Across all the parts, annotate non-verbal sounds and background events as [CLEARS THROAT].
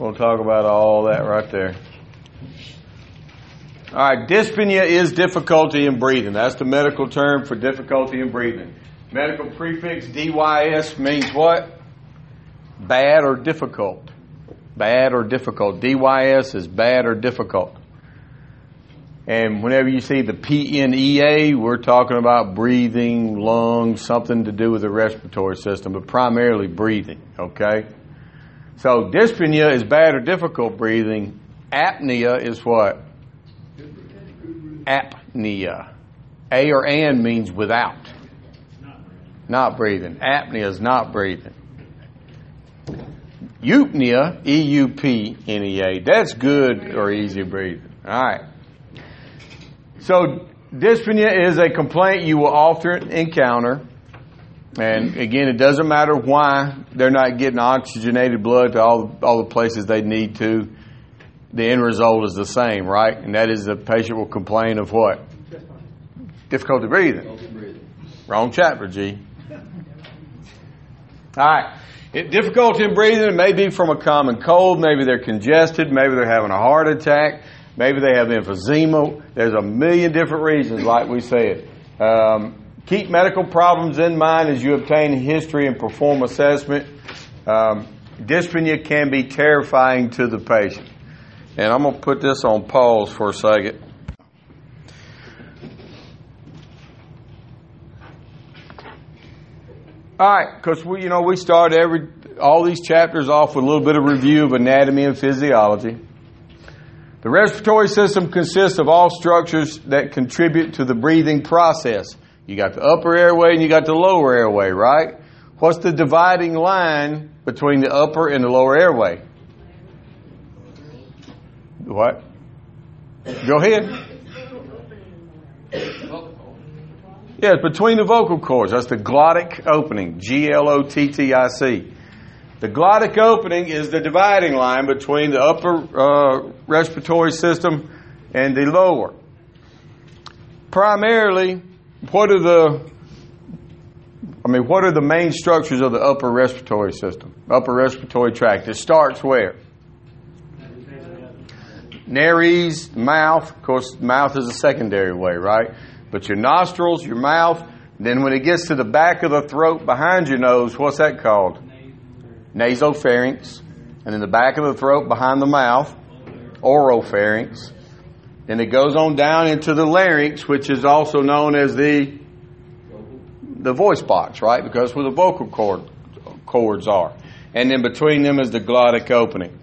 We'll talk about all that right there. All right, dyspnea is difficulty in breathing. That's the medical term for difficulty in breathing. Medical prefix DYS means what? Bad or difficult. Bad or difficult. DYS is bad or difficult. And whenever you see the PNEA, we're talking about breathing, lungs, something to do with the respiratory system, but primarily breathing, okay? So dyspnea is bad or difficult breathing. Apnea is what? Apnea. A or an means without. Not breathing. Apnea is not breathing. Eupnea, E U P N E A, that's good or easy breathing. All right. So, dyspnea is a complaint you will often encounter. And again, it doesn't matter why they're not getting oxygenated blood to all, all the places they need to. The end result is the same, right? And that is the patient will complain of what? Difficulty breathing. Wrong chapter, G. All right. It, difficulty in breathing it may be from a common cold. Maybe they're congested. Maybe they're having a heart attack. Maybe they have emphysema. There's a million different reasons, like we said. Um, keep medical problems in mind as you obtain history and perform assessment. Um, dyspnea can be terrifying to the patient. And I'm going to put this on pause for a second. All right, because we, you know, we start every all these chapters off with a little bit of review of anatomy and physiology. The respiratory system consists of all structures that contribute to the breathing process. You got the upper airway and you got the lower airway, right? What's the dividing line between the upper and the lower airway? What? Go ahead. Yeah, it's between the vocal cords. That's the glottic opening. G L O T T I C. The glottic opening is the dividing line between the upper uh, respiratory system and the lower. Primarily, what are the I mean, what are the main structures of the upper respiratory system? Upper respiratory tract. It starts where? Nares, mouth. Of course, mouth is a secondary way, right? But your nostrils, your mouth, then when it gets to the back of the throat behind your nose, what's that called? Nasopharynx. And in the back of the throat behind the mouth, oropharynx. Then it goes on down into the larynx, which is also known as the the voice box, right? Because where the vocal cord cords are. And then between them is the glottic opening.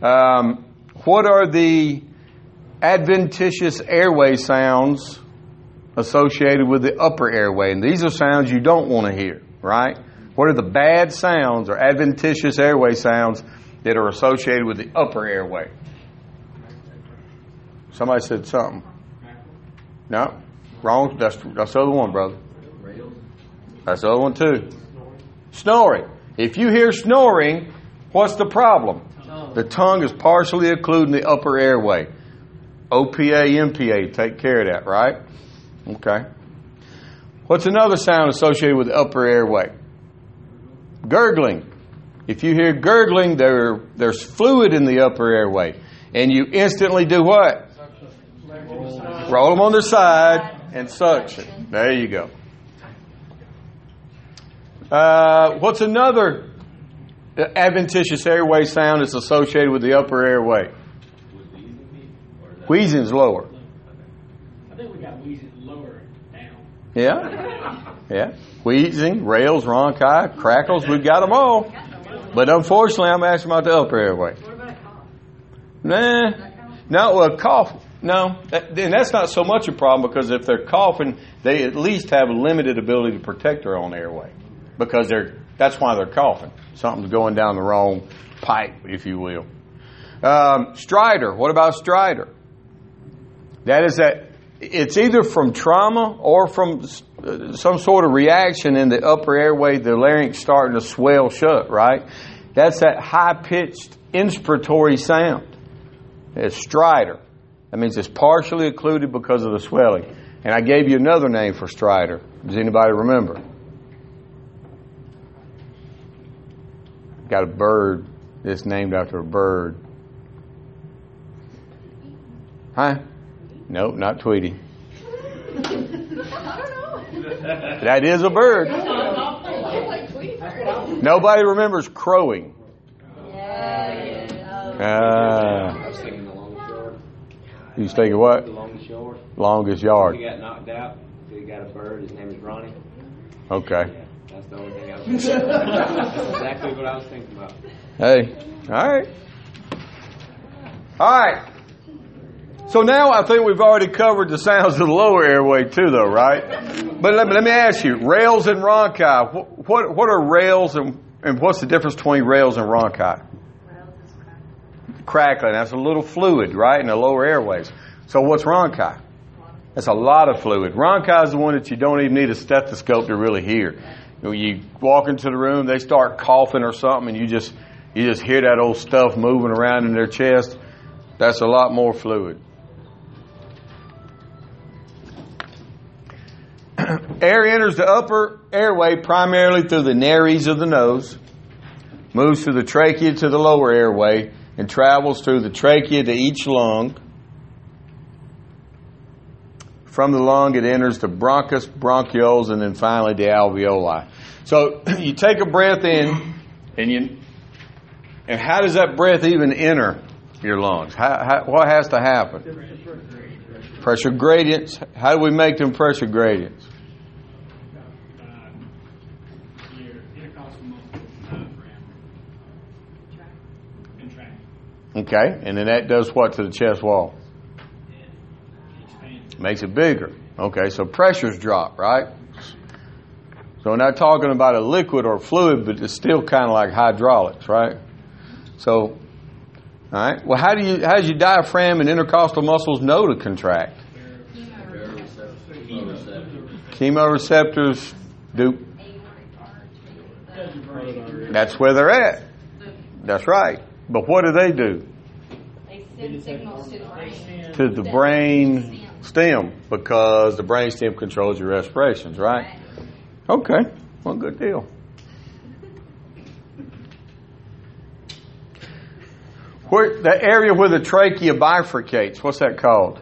Um, what are the adventitious airway sounds associated with the upper airway. And these are sounds you don't want to hear, right? What are the bad sounds or adventitious airway sounds that are associated with the upper airway? Somebody said something. No, wrong. That's that's the other one, brother. That's the other one too. Snoring. If you hear snoring, what's the problem? The tongue is partially occluding the upper airway. OPA, MPA, take care of that, right? Okay. What's another sound associated with the upper airway? Gurgling. If you hear gurgling, there, there's fluid in the upper airway. And you instantly do what? Roll them on their side and suction. There you go. Uh, what's another adventitious airway sound that's associated with the upper airway? Wheezing's lower. I think we got wheezing lower down. Yeah. Yeah. Wheezing, rales, rhonchi, crackles, we've got them all. But unfortunately, I'm asking about the upper airway. What about a cough? Nah. No, a cough. No. And that's not so much a problem because if they're coughing, they at least have a limited ability to protect their own airway because they're, that's why they're coughing. Something's going down the wrong pipe, if you will. Um, stridor. What about stridor? That is that it's either from trauma or from uh, some sort of reaction in the upper airway, the larynx starting to swell shut, right? That's that high pitched inspiratory sound. It's stridor. That means it's partially occluded because of the swelling. And I gave you another name for stridor. Does anybody remember? Got a bird that's named after a bird. Huh? Nope, not Tweety. [LAUGHS] That is a bird. Nobody remembers crowing. Ah. I was thinking the longest yard. Was thinking what? The longest yard. Longest He got knocked out. He got a bird. His name is Ronnie. Okay. Yeah, that's the only thing I was thinking. That's exactly what I was thinking about. Hey. All right. All right. So now I think we've already covered the sounds of the lower airway too, though, right? But let me, let me ask you, rales and rhonchi. What what, what are rales and and what's the difference between rales and rhonchi? Crackling. That's a little fluid, right, in the lower airways. So what's rhonchi? That's a lot of fluid. Rhonchi is the one that you don't even need a stethoscope to really hear. You walk into the room, they start coughing or something, and you just you just hear that old stuff moving around in their chest. That's a lot more fluid. [CLEARS THROAT] Air enters the upper airway primarily through the nares of the nose, moves through the trachea to the lower airway, and travels through the trachea to each lung. From the lung, it enters the bronchus, bronchioles, and then finally the alveoli. So [CLEARS THROAT] you take a breath in, and you, and how does that breath even enter your lungs? How, how, what has to happen? Pressure gradients. How do we make them pressure gradients? Uh, your intercostal muscle diaphragm contract Okay, and then that does what to the chest wall? Makes it bigger. Okay, so pressures drop, right? So we're not talking about a liquid or fluid, but it's still kind of like hydraulics, right? So, all right. Well, how do you how does your diaphragm and intercostal muscles know to contract? Chemoreceptors do. That's where they're at. That's right. But what do they do? They send signals to the brain. to the brain stem because the brain stem controls your respirations, right? Okay, well, good deal. Where the area where the trachea bifurcates, what's that called?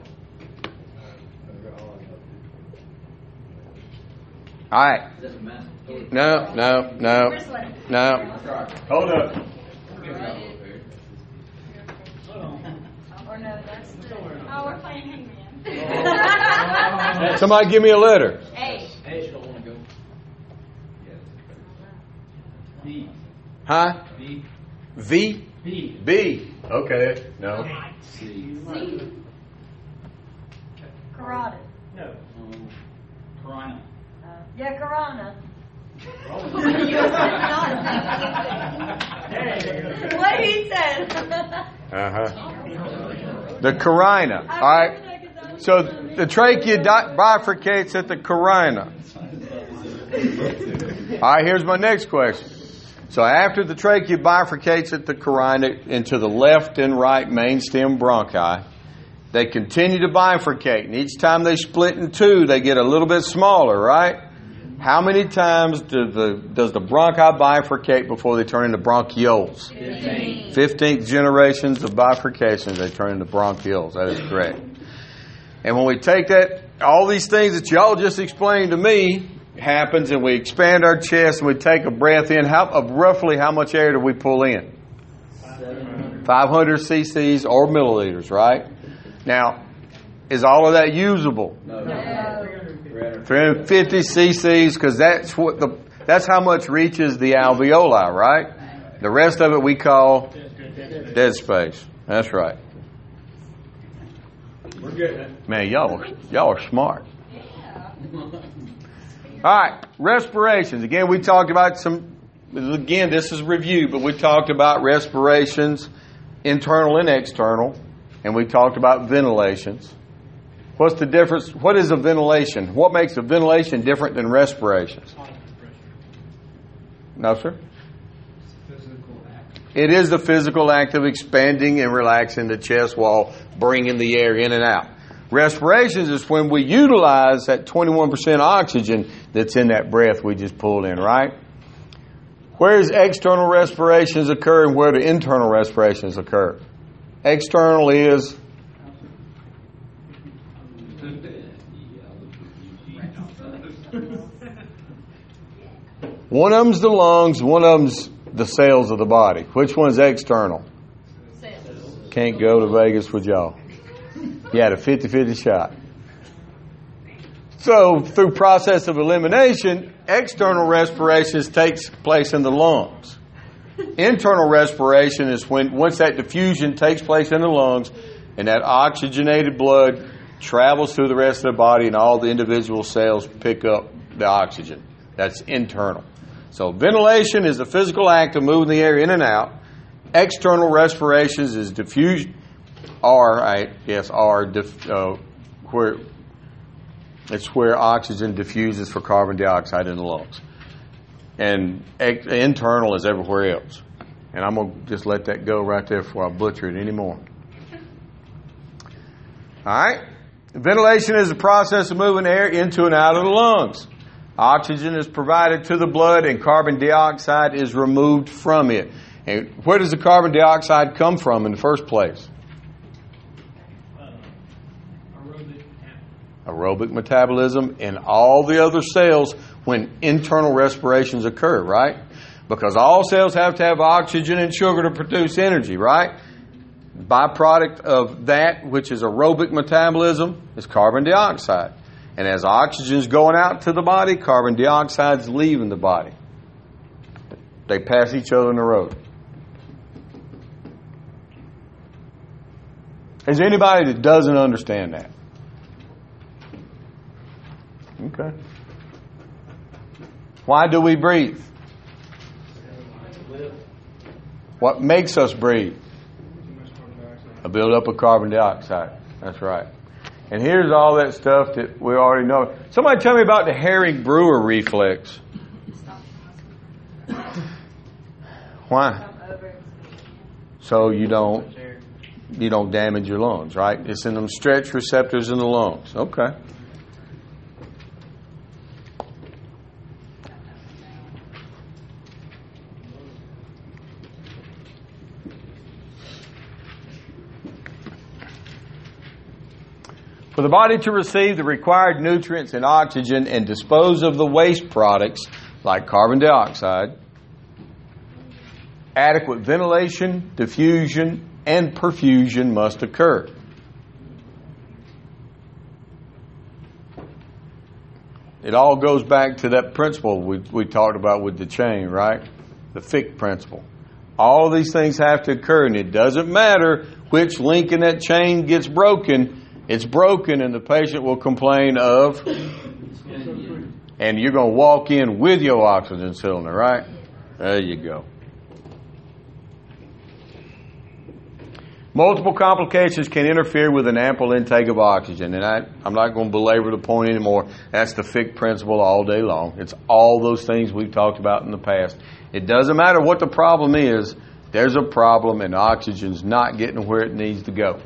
All right. No, no, no, no. Hold up. Or no, that's the. Oh, we're playing hangman. [LAUGHS] Somebody give me a letter. A. B. Huh? B. V? B. B. Okay. No. C. Carotid. No. Piranha. Yeah, Corona. Hey. [LAUGHS] what he said. Uh huh. The carina. All right. [LAUGHS] So the trachea bifurcates at the carina. All right, here's my next question. So after the trachea bifurcates at the carina into the left and right main stem bronchi, they continue to bifurcate, and each time they split in two, they get a little bit smaller, right? How many times do the, does the bronchi bifurcate before they turn into bronchioles? 15th generations of bifurcations, they turn into bronchioles. That is correct. And when we take that, all these things that y'all just explained to me happens, and we expand our chest and we take a breath in. How of roughly how much air do we pull in? 500 cc's or milliliters, right? Now, is all of that usable? 350 cc's, because that's what the that's how much reaches the alveoli, right? The rest of it we call dead space. That's right. We're good. Man, y'all are, y'all are smart. All right, respirations. Again, we talked about some. Again, this is review, but we talked about respirations, internal and external, and we talked about ventilations. What's the difference? What is a ventilation? What makes a ventilation different than respirations? No, sir. It is the physical act of expanding and relaxing the chest wall, bringing the air in and out. Respirations is when we utilize that 21% oxygen that's in that breath we just pulled in, right? Where does external respirations occur and where do internal respirations occur? External is one of them's the lungs, one of them's the cells of the body. Which one's external? Sales. Can't go to Vegas with y'all. You had a 50 50 shot. So, through process of elimination, external respirations takes place in the lungs. Internal respiration is when once that diffusion takes place in the lungs and that oxygenated blood travels through the rest of the body and all the individual cells pick up the oxygen. That's internal. So ventilation is the physical act of moving the air in and out. External respirations is diffusion, R, I guess R, diff, uh, where it's where oxygen diffuses for carbon dioxide in the lungs. And ex- internal is everywhere else. And I'm going to just let that go right there before I butcher it anymore. All right? Ventilation is the process of moving air into and out of the lungs. Oxygen is provided to the blood and carbon dioxide is removed from it. And where does the carbon dioxide come from in the first place? Uh, aerobic metabolism in all the other cells when internal respirations occur, right? Because all cells have to have oxygen and sugar to produce energy, right? Byproduct of that, which is aerobic metabolism, is carbon dioxide. And as oxygen is going out to the body, carbon dioxide is leaving the body. They pass each other in the road. Is there anybody that doesn't understand that? Okay. Why do we breathe? What makes us breathe? A buildup of carbon dioxide. That's right. And here's all that stuff that we already know. Somebody tell me about the Hering-Breuer reflex. Why? So you don't you don't damage your lungs, right? It's in them stretch receptors in the lungs. Okay. For the body to receive the required nutrients and oxygen and dispose of the waste products like carbon dioxide, adequate ventilation, diffusion, and perfusion must occur. It all goes back to that principle we, we talked about with the chain, right? The Fick principle. All these things have to occur, and it doesn't matter which link in that chain gets broken. It's broken, and the patient will complain of, and you're going to walk in with your oxygen cylinder, right? There you go. Multiple complications can interfere with an ample intake of oxygen, and I, I'm not going to belabor the point anymore. That's the Fick principle all day long. It's all those things we've talked about in the past. It doesn't matter what the problem is, there's a problem, and oxygen's not getting where it needs to go.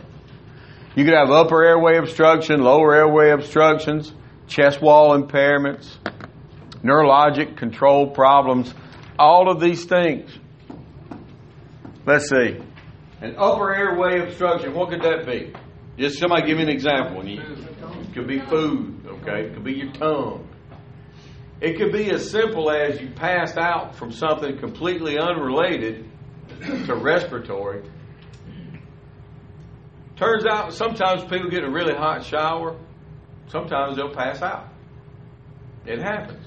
You could have upper airway obstruction, lower airway obstructions, chest wall impairments, neurologic control problems, all of these things. Let's see. An upper airway obstruction, what could that be? Just somebody give me an example. It could be food, okay? It could be your tongue. It could be as simple as you passed out from something completely unrelated to respiratory. Turns out sometimes people get a really hot shower, sometimes they'll pass out. It happens.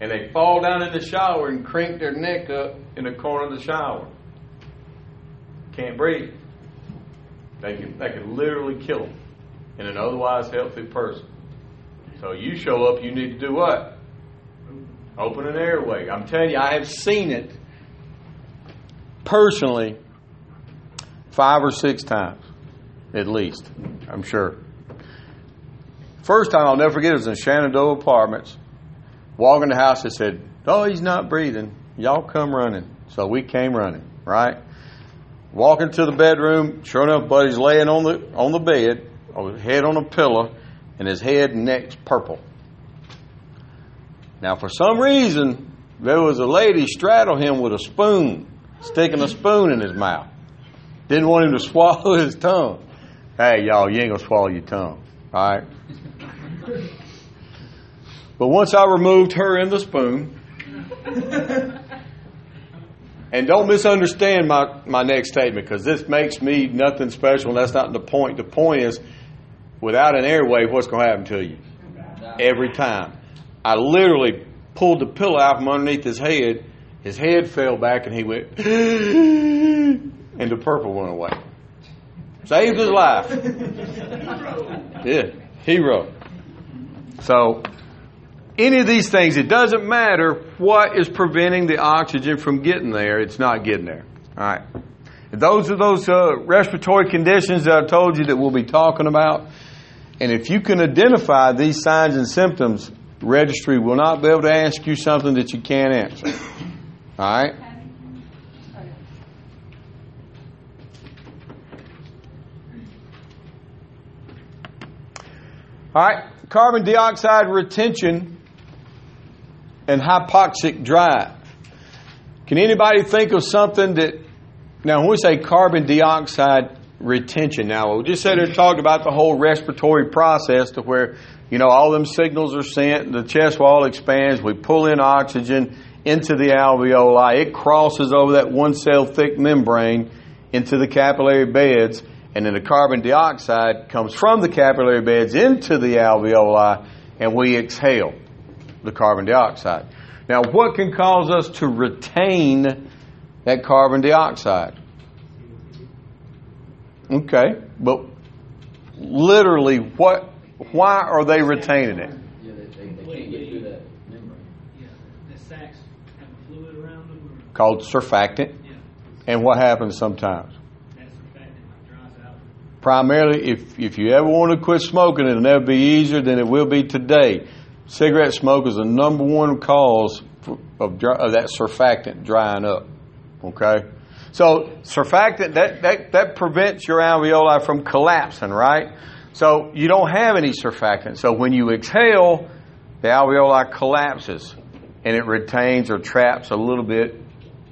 And they fall down in the shower and crank their neck up in the corner of the shower can't breathe. They can, they can literally kill them in an otherwise healthy person. So you show up, you need to do what? Open an airway. I'm telling you, I have seen it personally five or six times, at least. I'm sure. First time I'll never forget it was in Shenandoah Apartments. Walking in the house, they said, "Oh, he's not breathing. Y'all come running." So we came running, right? Walking to the bedroom, sure enough, Buddy's laying on the on the bed, head on a pillow, and his head and neck's purple. Now, for some reason, there was a lady straddle him with a spoon, sticking a spoon in his mouth. Didn't want him to [LAUGHS] swallow his tongue. Hey, y'all, you ain't gonna swallow your tongue, all right? But once I removed her and the spoon, and don't misunderstand my, my next statement because this makes me nothing special and that's not the point. The point is, without an airway, what's going to happen to you? Every time. I literally pulled the pillow out from underneath his head. His head fell back and he went, [GASPS] and the purple went away. Saved his life. [LAUGHS] Yeah, hero. So, any of these things, it doesn't matter what is preventing the oxygen from getting there, it's not getting there. All right. Those are those uh, respiratory conditions that I told you that we'll be talking about. And if you can identify these signs and symptoms, registry will not be able to ask you something that you can't answer. All right? All right, carbon dioxide retention and hypoxic drive. Can anybody think of something that, now when we say carbon dioxide retention, now we just said it talked about the whole respiratory process to where, you know, all them signals are sent, the chest wall expands, we pull in oxygen into the alveoli, it crosses over that one cell thick membrane into the capillary beds, and then the carbon dioxide comes from the capillary beds into the alveoli, and we exhale the carbon dioxide. Now, what can cause us to retain that carbon dioxide? Okay, but literally, what? Why are they retaining it? Yeah, they, they, they can't get through that membrane. Yeah, the sacs have fluid around them, Called surfactant. yeah, And what happens sometimes? that surfactant dries out. Primarily, if if you ever want to quit smoking, it'll never be easier than it will be today. Cigarette smoke is the number one cause of, dry, of that surfactant drying up. Okay, so surfactant that, that that prevents your alveoli from collapsing, right? So you don't have any surfactant. So when you exhale, the alveoli collapses and it retains or traps a little bit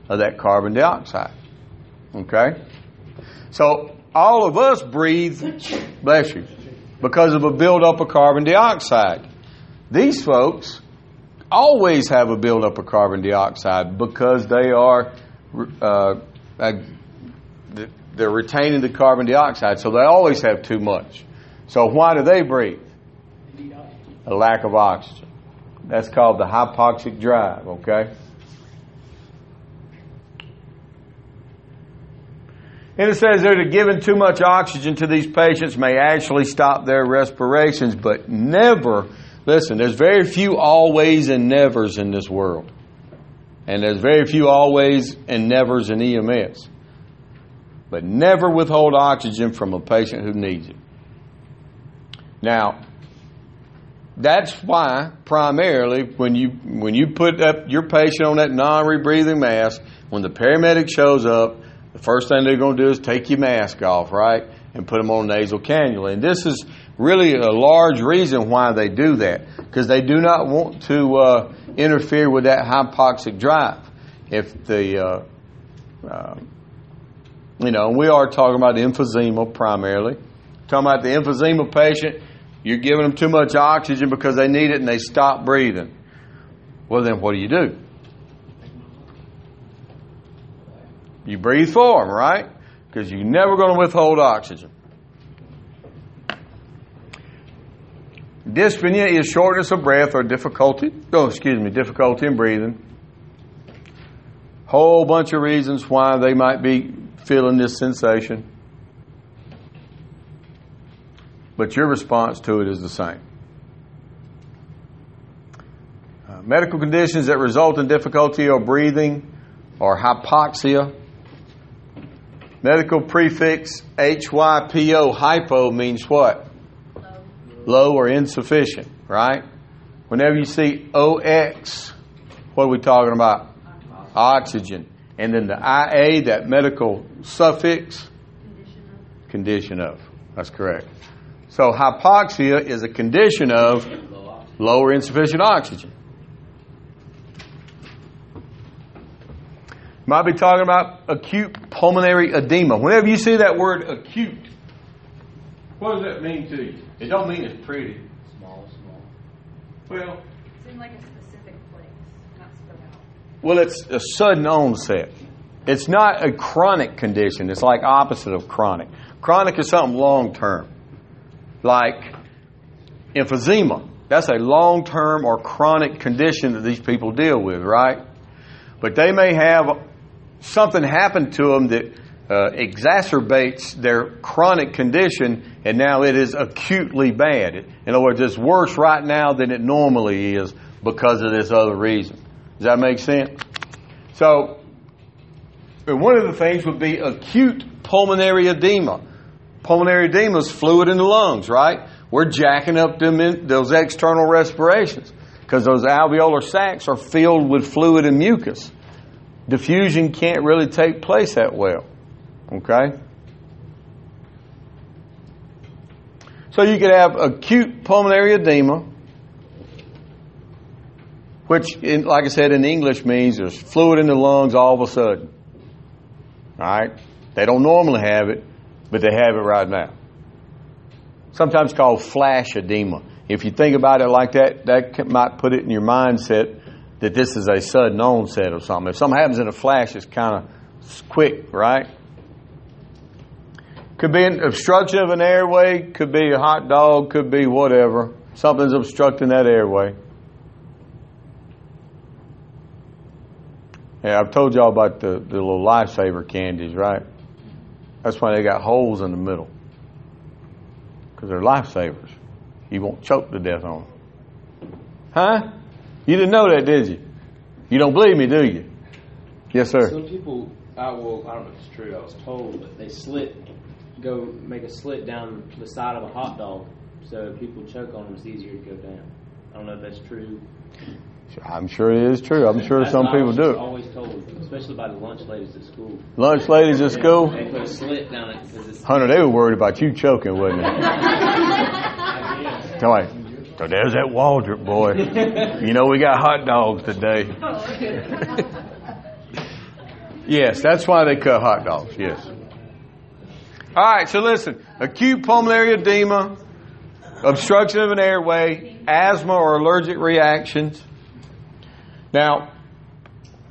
of that carbon dioxide. Okay, so all of us breathe, bless you, because of a buildup of carbon dioxide. These folks always have a buildup of carbon dioxide because they are uh, they're retaining the carbon dioxide, so they always have too much. So why do they breathe? A lack of oxygen. That's called the hypoxic drive. Okay. And it says there that giving too much oxygen to these patients may actually stop their respirations, but never, listen, there's very few always and nevers in this world. And there's very few always and nevers in EMS. But never withhold oxygen from a patient who needs it. Now, that's why primarily when you when you put up your patient on that non-rebreathing mask, when the paramedic shows up, the first thing they're going to do is take your mask off, right, and put them on nasal cannula. And this is really a large reason why they do that because they do not want to uh, interfere with that hypoxic drive. If the uh, uh, you know, we are talking about emphysema primarily. Talking about the emphysema patient, you're giving them too much oxygen because they need it and they stop breathing. Well, then what do you do? You breathe for them, right? Because you're never going to withhold oxygen. Dyspnea is shortness of breath or difficulty, oh, excuse me, difficulty in breathing. Whole bunch of reasons why they might be feeling this sensation. But your response to it is the same. Uh, medical conditions that result in difficulty or breathing or hypoxia. Medical prefix HYPO, hypo means what? Low or insufficient, right? Whenever you see OX, what are we talking about? Oxygen. And then the IA, that medical suffix, condition of. That's correct. So hypoxia is a condition of Low low or insufficient oxygen. Might be talking about acute pulmonary edema. Whenever you see that word acute, what does that mean to you? It don't mean it's pretty. Small, small. Well, It's in like a specific place, not spread out. well, it's a sudden onset. It's not a chronic condition. It's like opposite of chronic. Chronic is something long term, like emphysema. That's a long term or chronic condition that these people deal with, right? But they may have something happened to them that uh, exacerbates their chronic condition, and now it is acutely bad. In other words, it's worse right now than it normally is because of this other reason. Does that make sense? So, one of the things would be acute pulmonary edema. Pulmonary edema is fluid in the lungs, right? We're jacking up in, those external respirations because those alveolar sacs are filled with fluid and mucus. Diffusion can't really take place that well. Okay? So you could have acute pulmonary edema, which, in, like I said, in English means there's fluid in the lungs all of a sudden. All right? They don't normally have it, but they have it right now. Sometimes called flash edema. If you think about it like that, that might put it in your mindset that this is a sudden onset of something. If something happens in a flash, it's kind of quick, right? Could be an obstruction of an airway, could be a hot dog, could be whatever. Something's obstructing that airway. Yeah, I've told y'all about the, the little lifesaver candies, right? That's why they got holes in the middle. Because they're lifesavers. You won't choke to death on them. Huh? You didn't know that, did you? You don't believe me, do you? Yes, sir. Some people, I will. I don't know if it's true. I was told, but they slit, go make a slit down the side of a hot dog, so if people choke on them, it's easier to go down. I don't know if that's true. I'm sure it is true. I'm sure That's some people do. Always told, especially by the lunch ladies at school. Lunch ladies at school, They put a slit down it because it's. Hunter, they were worried about you choking, wasn't they? [LAUGHS] Me. So there's that Waldrop boy. You know we got hot dogs today. yes, that's why they cut hot dogs. Yes. All right. So listen: acute pulmonary edema, obstruction of an airway, asthma or allergic reactions. Now,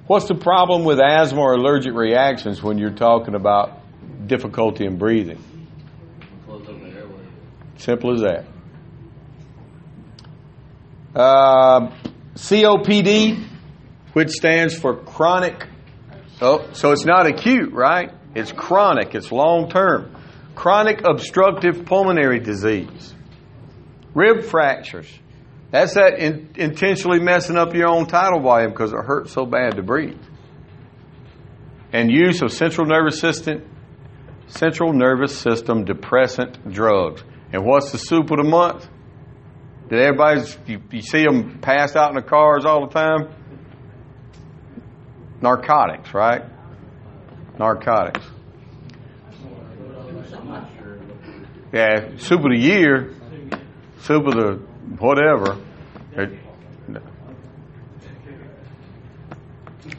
what's the problem with asthma or allergic reactions when you're talking about difficulty in breathing? Simple as that. Uh, COPD, which stands for chronic. Oh, so it's not acute, right? It's chronic. It's long term. Chronic obstructive pulmonary disease. Rib fractures. That's that in, intentionally messing up your own tidal volume because it hurts so bad to breathe. And use of central nervous system central nervous system depressant drugs. And what's the soup of the month? Did everybody's you, you see them pass out in the cars all the time? Narcotics, right? Narcotics. Yeah, soup of the year, soup of the whatever.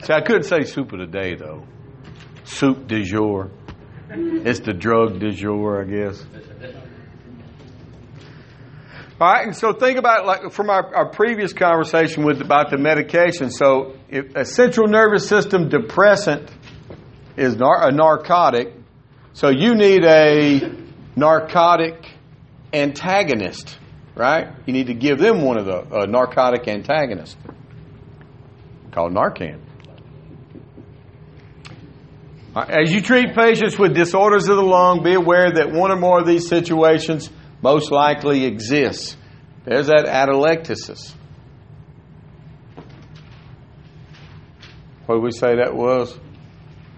See, I couldn't say soup of the day though. Soup du jour. It's the drug du jour, I guess. All right, and so think about like from our, our previous conversation with about the medication. So, if a central nervous system depressant is nar- a narcotic, so you need a narcotic antagonist, right? You need to give them one of the narcotic antagonist called Narcan. Right, As you treat patients with disorders of the lung, be aware that one or more of these situations most likely exists. There's that atelectasis. What did we say that was?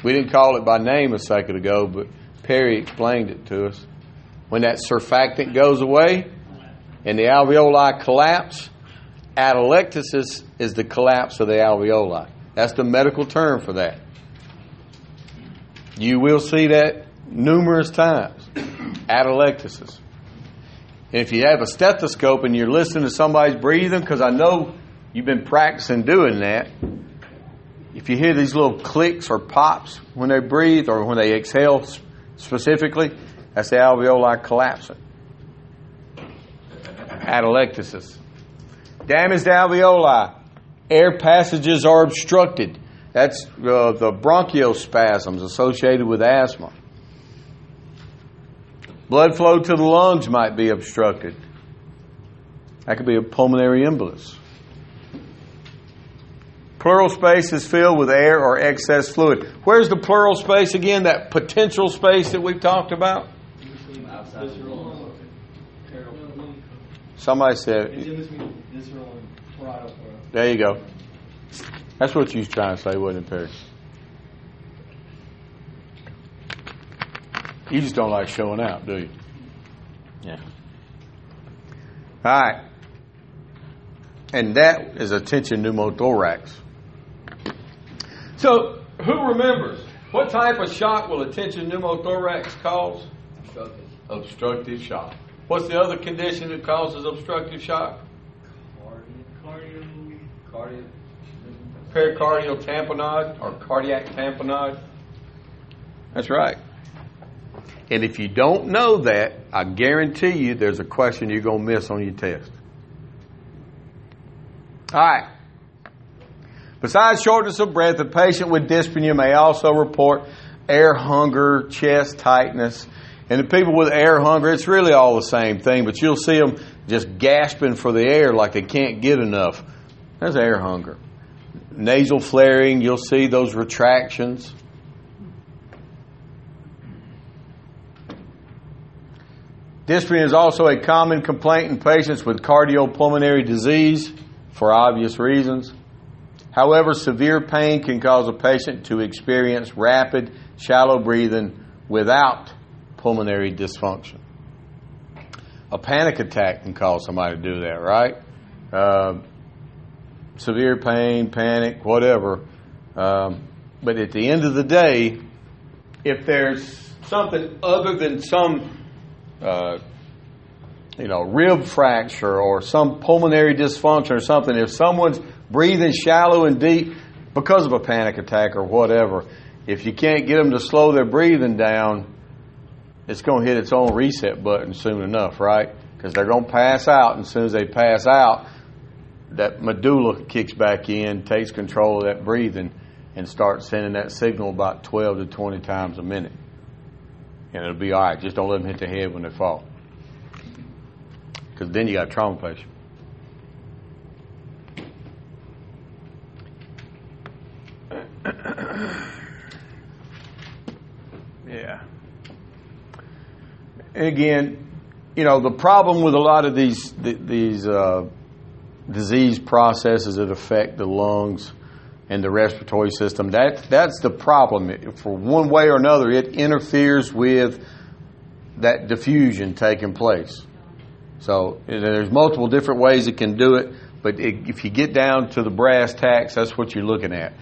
We didn't call it by name a second ago, but Perry explained it to us. When that surfactant goes away and the alveoli collapse, atelectasis is the collapse of the alveoli. That's the medical term for that. You will see that numerous times. Atelectasis. If you have a stethoscope and you're listening to somebody's breathing, because I know you've been practicing doing that, if you hear these little clicks or pops when they breathe or when they exhale specifically, that's the alveoli collapsing. Atelectasis. Damaged alveoli. Air passages are obstructed. That's uh, the bronchospasms associated with asthma. Blood flow to the lungs might be obstructed. That could be a pulmonary embolus. Pleural space is filled with air or excess fluid. Where's the pleural space again? That potential space that we've talked about? Somebody said, there you go. That's what you was trying to say, wasn't it, Perry? You just don't like showing out, do you? Yeah. All right. And that is a tension pneumothorax. So, who remembers? What type of shock will a tension pneumothorax cause? Obstructive shock. What's the other condition that causes obstructive shock? Cardio. Cardio. Pericardial tamponade or cardiac tamponade. That's right. And if you don't know that, I guarantee you there's a question you're going to miss on your test. All right. Besides shortness of breath, a patient with dyspnea may also report air hunger, chest tightness. And the people with air hunger, it's really all the same thing, but you'll see them just gasping for the air like they can't get enough. That's air hunger. Nasal flaring, you'll see those retractions. Dyspnea is also a common complaint in patients with cardiopulmonary disease for obvious reasons. However, severe pain can cause a patient to experience rapid, shallow breathing without pulmonary dysfunction. A panic attack can cause somebody to do that, right? Uh, severe pain, panic, whatever. Um, but at the end of the day, if there's something other than some uh, you know, rib fracture or some pulmonary dysfunction or something, if someone's breathing shallow and deep because of a panic attack or whatever, if you can't get them to slow their breathing down, it's going to hit its own reset button soon enough, right? Because they're going to pass out, and as soon as they pass out, that medulla kicks back in, takes control of that breathing, and starts sending that signal about 12 to 20 times a minute. And it'll be all right. Just don't let them hit the head when they fall. Because then you got a trauma patient. [COUGHS] yeah. And again, you know, the problem with a lot of these these uh, disease processes that affect the lungs and the respiratory system, that that's the problem. For one way or another, it interferes with that diffusion taking place. So there's multiple different ways it can do it, but it, if you get down to the brass tacks, that's what you're looking at.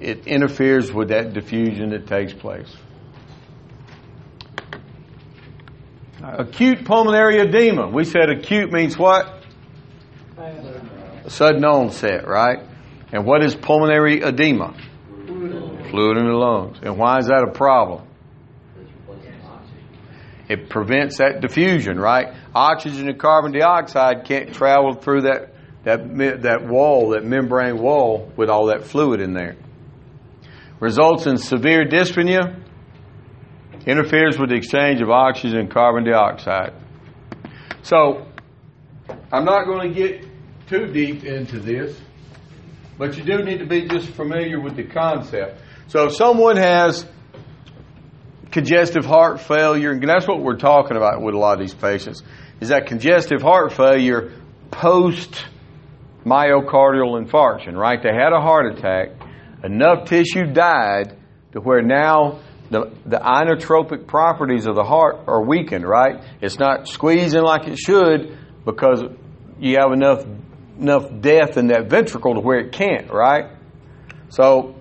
It interferes with that diffusion that takes place. Acute pulmonary edema. We said acute means what? Sudden onset, right? And what is pulmonary edema? Fluid in the lungs. And why is that a problem? It prevents that diffusion, right? Oxygen and carbon dioxide can't travel through that that that wall, that membrane wall, with all that fluid in there. Results in severe dyspnea. Interferes with the exchange of oxygen and carbon dioxide. So, I'm not going to get too deep into this, but you do need to be just familiar with the concept. So, if someone has congestive heart failure, and that's what we're talking about with a lot of these patients, is that congestive heart failure post myocardial infarction, right? They had a heart attack, enough tissue died to where now the, the inotropic properties of the heart are weakened, right? It's not squeezing like it should because you have enough enough death in that ventricle to where it can't, right? So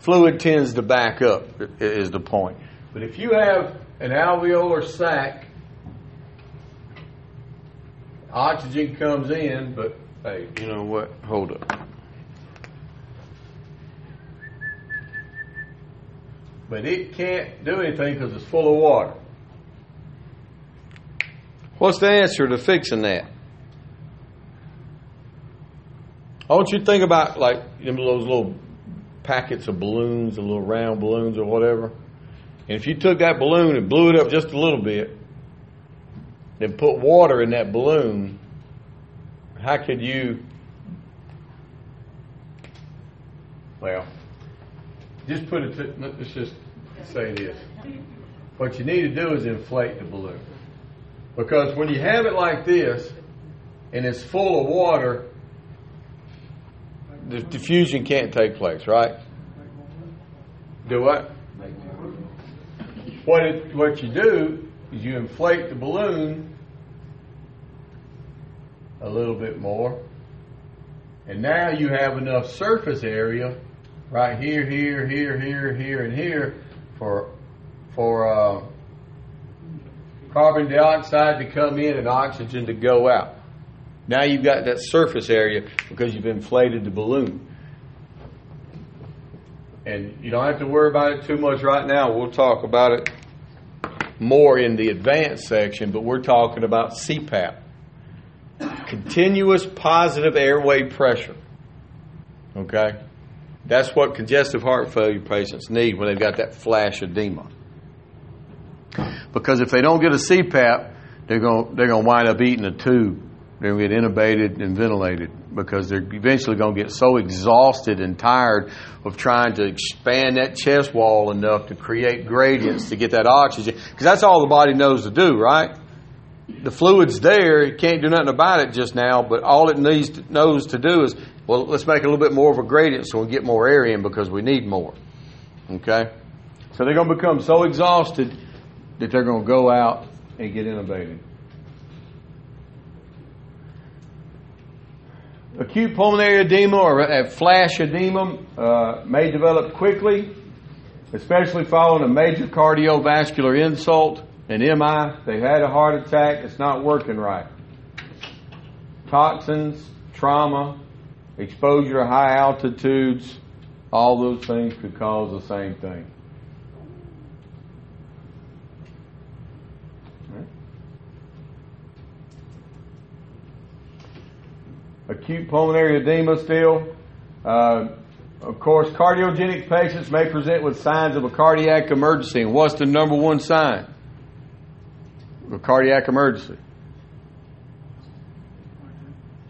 fluid tends to back up is the point. But if you have an alveolar sac, oxygen comes in, but hey, you know what? Hold up. but it can't do anything because it's full of water. What's the answer to fixing that? I want you to think about like those little packets of balloons, the little round balloons or whatever. And if you took that balloon and blew it up just a little bit, then put water in that balloon, how could you? Well, just put it. To, let's just say this. What you need to do is inflate the balloon, because when you have it like this, and it's full of water, the diffusion can't take place, right? Do what? What it, what you do is you inflate the balloon a little bit more, and now you have enough surface area right here, here, here, here, here, and here for for uh, carbon dioxide to come in and oxygen to go out. Now you've got that surface area because you've inflated the balloon. And you don't have to worry about it too much right now. We'll talk about it more in the advanced section, but we're talking about CPAP continuous positive airway pressure. Okay? That's what congestive heart failure patients need when they've got that flash edema. Because if they don't get a CPAP, they're going they're going to wind up eating a tube. They're going to get intubated and ventilated because they're eventually going to get so exhausted and tired of trying to expand that chest wall enough to create gradients to get that oxygen. Because that's all the body knows to do, right? The fluid's there. It can't do nothing about it just now, but all it needs to, knows to do is, well, let's make a little bit more of a gradient so we get more air in because we need more. Okay? So they're going to become so exhausted that they're going to go out and get intubated. Acute pulmonary edema or a flash edema uh, may develop quickly, especially following a major cardiovascular insult, an MI. They had a heart attack, it's not working right. Toxins, trauma, exposure to high altitudes, all those things could cause the same thing. Acute pulmonary edema still. Uh, of course, cardiogenic patients may present with signs of a cardiac emergency. And what's the number one sign of a cardiac emergency?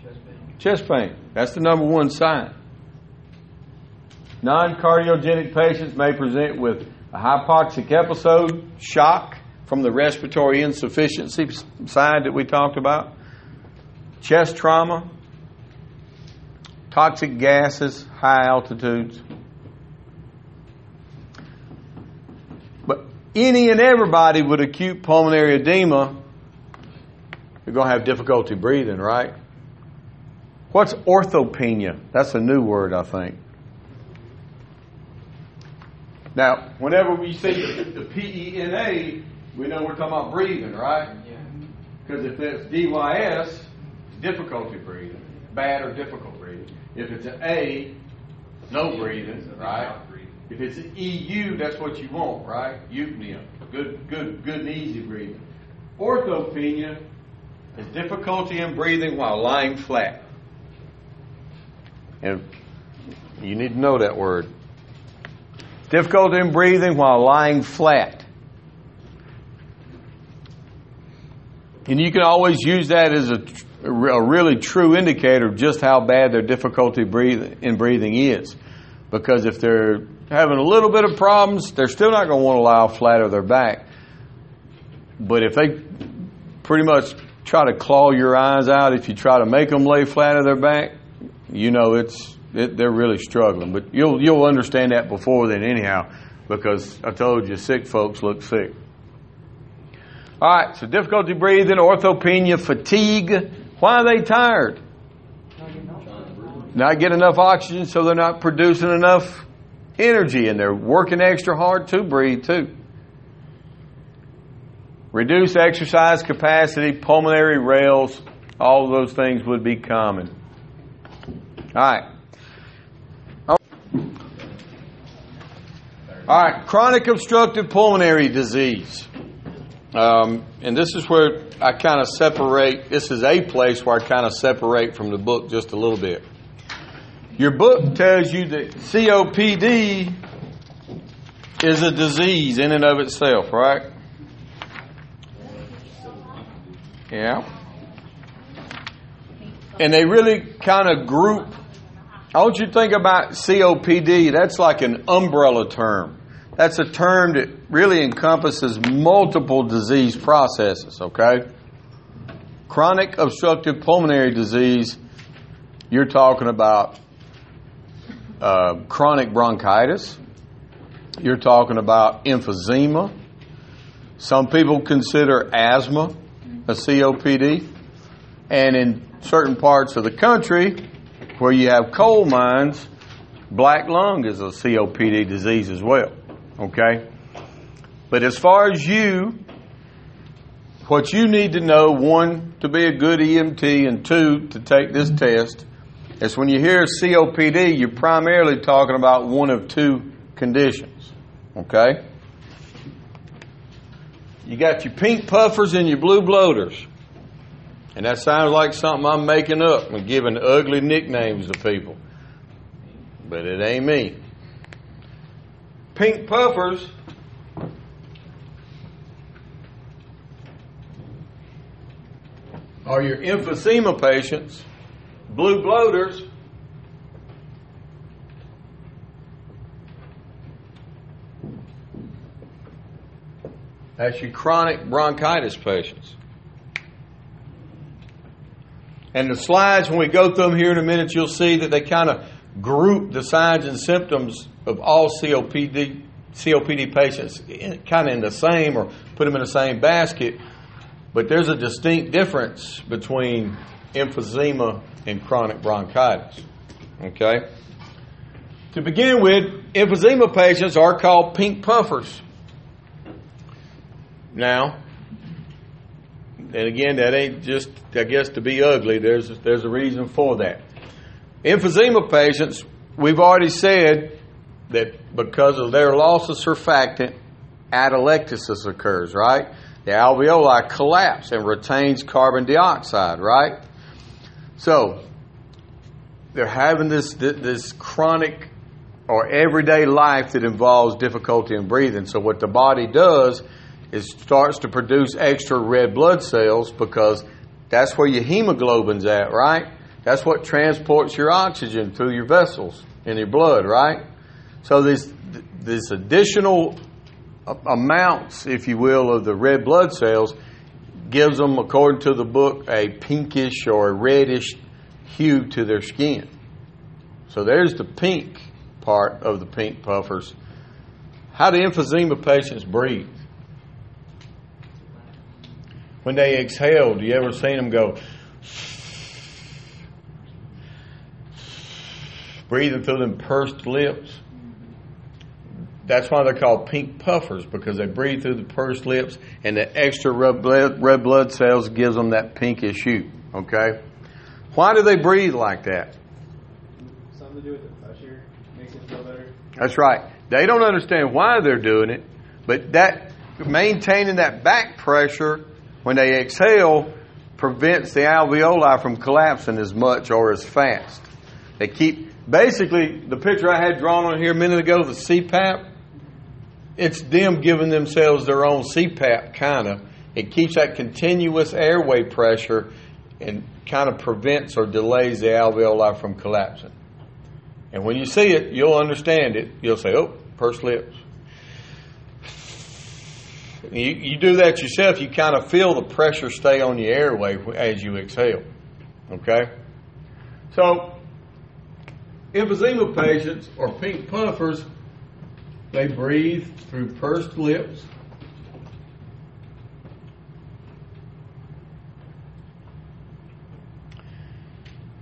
Chest pain. Chest pain. That's the number one sign. Non cardiogenic patients may present with a hypoxic episode, shock from the respiratory insufficiency side that we talked about, chest trauma, toxic gases, high altitudes. But any and everybody with acute pulmonary edema, you're going to have difficulty breathing, right? What's orthopnea? That's a new word, I think. Now, whenever we see the, the P-E-N-A, we know we're talking about breathing, right? Yeah. Because if it's DYS, it's difficulty breathing, bad or difficult. If it's an A, no breathing, right? If it's an EU, that's what you want, right? Eupnea, good, good, good and easy breathing. Orthopnea is difficulty in breathing while lying flat. And you need to know that word. Difficulty in breathing while lying flat. And you can always use that as a, a really true indicator of just how bad their difficulty in breathing is. Because if they're having a little bit of problems, they're still not going to want to lie flat on their back. But if they pretty much try to claw your eyes out, if you try to make them lay flat on their back, you know it's it, they're really struggling. But you'll you'll understand that before then, anyhow, because I told you, sick folks look sick. All right, so difficulty breathing, orthopnea, fatigue. Why are they tired? Not get enough oxygen, so they're not producing enough energy, and they're working extra hard to breathe too. Reduce exercise capacity, pulmonary rales, all those things would be common. All right. All right, chronic obstructive pulmonary disease. Um, and this is where I kind of separate, this is a place where I kind of separate from the book just a little bit. Your book tells you that COPD is a disease in and of itself, right? Yeah. And they really kind of group. I want you to think about COPD. That's like an umbrella term. That's a term that really encompasses multiple disease processes, okay? Chronic obstructive pulmonary disease, you're talking about uh, chronic bronchitis. You're talking about emphysema. Some people consider asthma a COPD. And in certain parts of the country where you have coal mines, black lung is a COPD disease as well. Okay? But as far as you, what you need to know, one, to be a good EMT, and two, to take this test, is when you hear COPD, you're primarily talking about one of two conditions. Okay? You got your pink puffers and your blue bloaters. And that sounds like something I'm making up and giving ugly nicknames to people. But it ain't me. Pink puffers are your emphysema patients. Blue bloaters That's your chronic bronchitis patients. And the slides, when we go through them here in a minute, you'll see that they kind of group the signs and symptoms of all COPD, COPD patients kind of in the same or put them in the same basket. But there's a distinct difference between emphysema and chronic bronchitis. Okay? To begin with, emphysema patients are called pink puffers. Now, and again, that ain't just, I guess, to be ugly. There's there's a reason for that. Emphysema patients, we've already said that because of their loss of surfactant, atelectasis occurs, right? The alveoli collapse and retains carbon dioxide, right? So they're having this this chronic or everyday life that involves difficulty in breathing. So what the body does is starts to produce extra red blood cells because that's where your hemoglobin's at, right? That's what transports your oxygen through your vessels in your blood, right? So this this additional amounts, if you will, of the red blood cells gives them, according to the book, a pinkish or a reddish hue to their skin. So there's the pink part of the pink puffers. How do emphysema patients breathe? when they exhale, do you ever seen them go breathing through them pursed lips? That's why they're called pink puffers because they breathe through the pursed lips, and the extra red blood, red blood cells gives them that pinkish hue. Okay, why do they breathe like that? Something to do with the pressure makes it feel better. That's right. They don't understand why they're doing it, but that maintaining that back pressure when they exhale, prevents the alveoli from collapsing as much or as fast. They keep, basically, the picture I had drawn on here a minute ago, the CPAP, it's them giving themselves their own CPAP, kind of. It keeps that continuous airway pressure and kind of prevents or delays the alveoli from collapsing. And when you see it, you'll understand it. You'll say, oh, pursed lips. You, you do that yourself, you kind of feel the pressure stay on your airway as you exhale. Okay? So, emphysema patients or pink puffers, they breathe through pursed lips.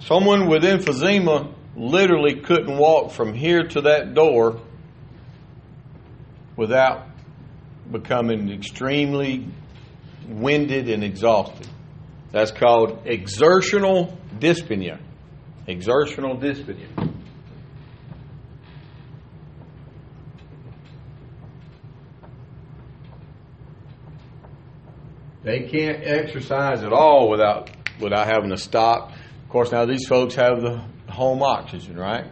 Someone with emphysema literally couldn't walk from here to that door without becoming extremely winded and exhausted. That's called exertional dyspnea. Exertional dyspnea. They can't exercise at all without without having to stop. Of course, now these folks have the home oxygen, right?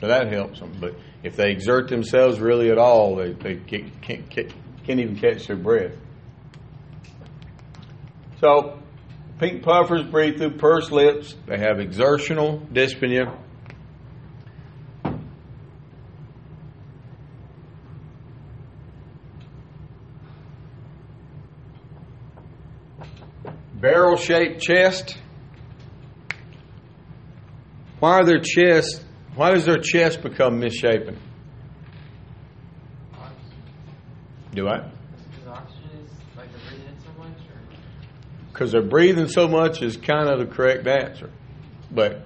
So that helps them. But if they exert themselves really at all, they, they can't, can't, can't even catch their breath. So, pink puffers breathe through pursed lips. They have exertional dyspnea. Barrel shaped chest. Why are their chests, why does their chest become misshapen? Do I? Because oxygen is like they're breathing in so much, or Because they're breathing so much is kind of the correct answer. But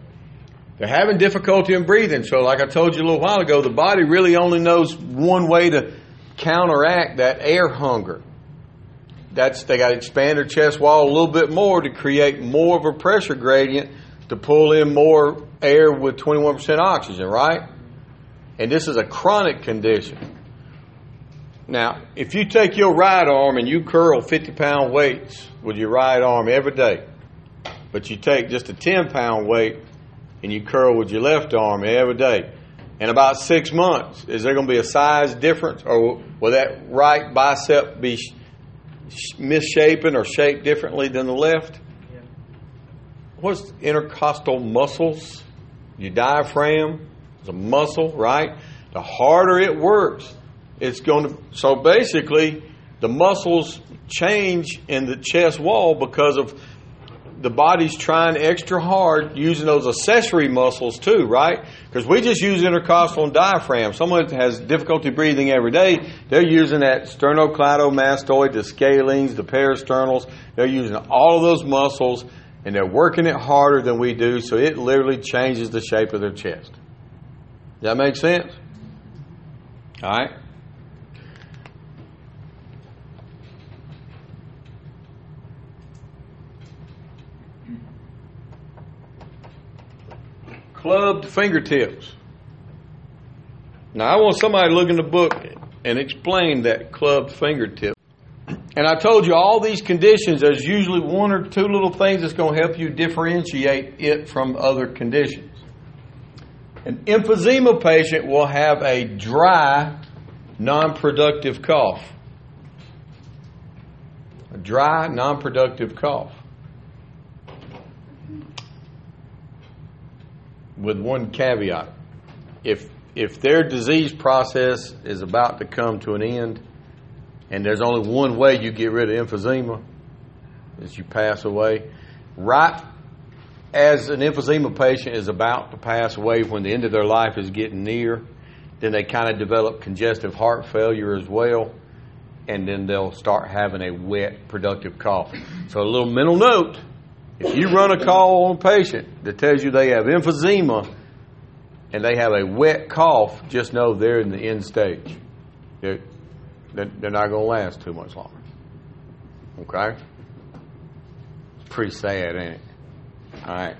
they're having difficulty in breathing. So, like I told you a little while ago, the body really only knows one way to counteract that air hunger. That's they got to expand their chest wall a little bit more to create more of a pressure gradient to pull in more air with 21% oxygen, right? And this is a chronic condition. Now, if you take your right arm and you curl 50 pound weights with your right arm every day, but you take just a 10 pound weight and you curl with your left arm every day, in about six months, is there going to be a size difference or will that right bicep be misshapen or shaped differently than the left? yeah. What's intercostal muscles? Your diaphragm is a muscle, right? The harder it works, it's going to. So basically, the muscles change in the chest wall because of the body's trying extra hard using those accessory muscles too, right? Because we just use intercostal and diaphragm. Someone that has difficulty breathing every day, they're using that sternocleidomastoid, the scalenes, the parasternals. They're using all of those muscles and they're working it harder than we do, so it literally changes the shape of their chest. Does that make sense? All right. Clubbed fingertips. Now, I want somebody to look in the book and explain that clubbed fingertip. And I told you all these conditions, there's usually one or two little things that's going to help you differentiate it from other conditions. An emphysema patient will have a dry, non productive cough. A dry, non productive cough. With one caveat. If, if their disease process is about to come to an end, and there's only one way you get rid of emphysema is you pass away. Right as an emphysema patient is about to pass away when the end of their life is getting near, then they kind of develop congestive heart failure as well, and then they'll start having a wet, productive cough. So, a little mental note if you run a call on a patient that tells you they have emphysema and they have a wet cough, just know they're in the end stage. They're, they're not going to last too much longer. Okay? It's pretty sad, ain't it? All right.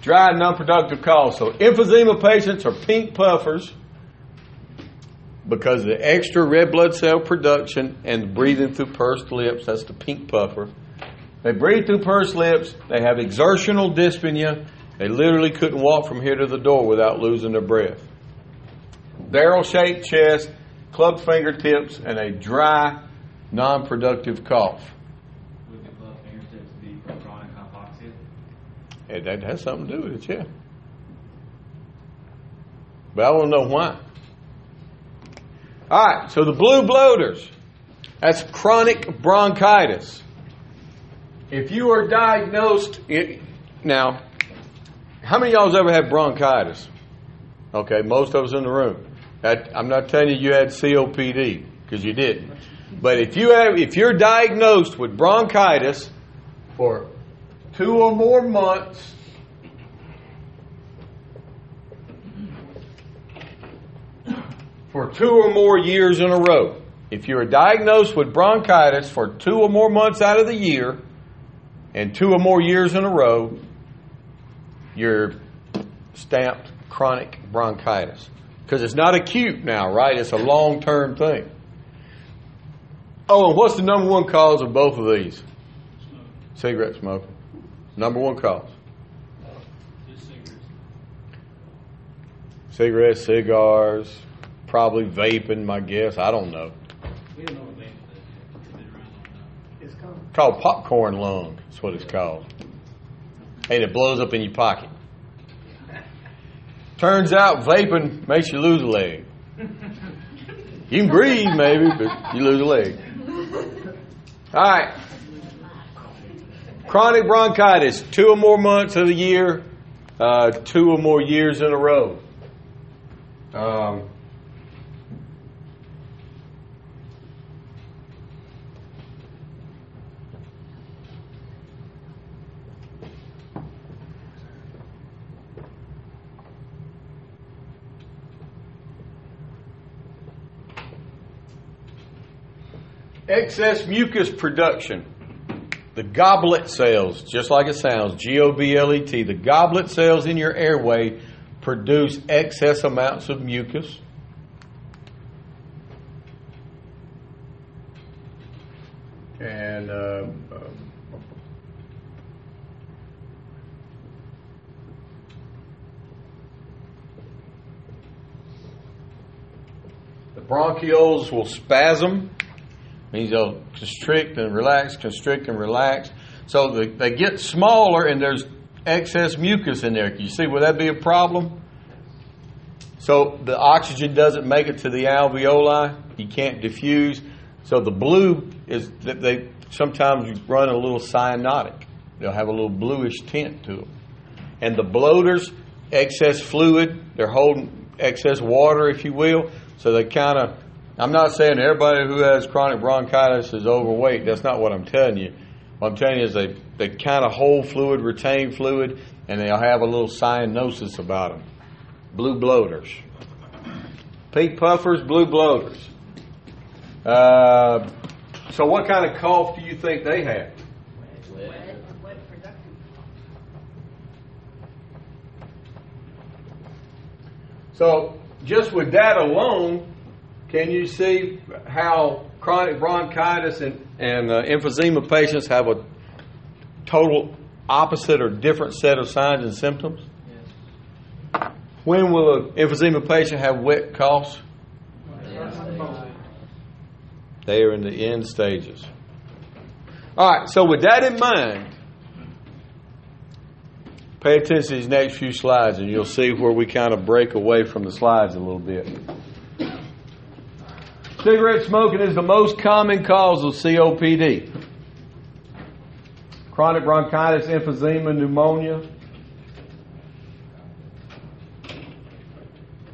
Dry and unproductive cough. So emphysema patients are pink puffers because of the extra red blood cell production and breathing through pursed lips. That's the pink puffer. They breathe through pursed lips. They have exertional dyspnea. They literally couldn't walk from here to the door without losing their breath. Barrel shaped chest, clubbed fingertips, and a dry, non productive cough. Would the glove fingertips be for chronic hypoxia? And that has something to do with it, yeah. But I want to know why. All right, so the blue bloaters, that's chronic bronchitis. If you are diagnosed, it, now, how many of y'all's ever had bronchitis? Okay, most of us in the room. That, I'm not telling you you had COPD because you didn't. But if you have, if you're diagnosed with bronchitis for two or more months, for two or more years in a row. If you are diagnosed with bronchitis for two or more months out of the year and two or more years in a row, you're stamped chronic bronchitis. Because it's not acute now, right? It's a long term thing. Oh, and what's the number one cause of both of these? Smoke, Cigarette smoking. Number one cause. cigarettes. Cigarettes, cigars, probably vaping, my guess. I don't know. We don't know what they, they've been around long enough. It's coming. Called popcorn lung. That's what it's called. And it blows up in your pocket. Turns out vaping makes you lose a leg. You can breathe maybe, but you lose a leg. All right. Chronic bronchitis, two or more months of the year, uh, two or more years in a row. Um, excess mucus production. The goblet cells, just like it sounds, G O B L E T, the goblet cells in your airway produce excess amounts of mucus. And uh, the bronchioles will spasm means they'll constrict and relax, constrict and relax. So they, get smaller and there's excess mucus in there. Can you see would that be a problem? So the oxygen doesn't make it to the alveoli. You can't diffuse. So the blue is that they sometimes run a little cyanotic. They'll have a little bluish tint to them. And the bloaters, excess fluid, they're holding excess water, if you will. So they kind of I'm not saying everybody who has chronic bronchitis is overweight. That's not what I'm telling you. What I'm telling you is they, they kind of hold fluid, retain fluid, and they'll have a little cyanosis about them. Blue bloaters. Pink puffers, blue bloaters. Uh, so, what kind of cough do you think they have? So, just with that alone, can you see how chronic bronchitis and, and uh, emphysema patients have a total opposite or different set of signs and symptoms? When will an emphysema patient have wet coughs? They are in the end stages. All right, so with that in mind, pay attention to these next few slides and you'll see where we kind of break away from the slides a little bit. Cigarette smoking is the most common cause of COPD. Chronic bronchitis, emphysema, pneumonia.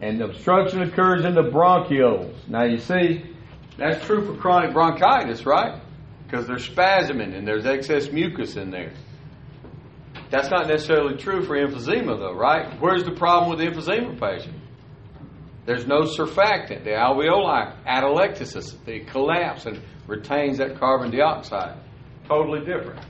And obstruction occurs in the bronchioles. Now you see, that's true for chronic bronchitis, right? Because they're spasming and there's excess mucus in there. That's not necessarily true for emphysema, though, right? Where's the problem with the emphysema patient? There's no surfactant. The alveoli atelectasis, they collapse and retains that carbon dioxide. Totally different.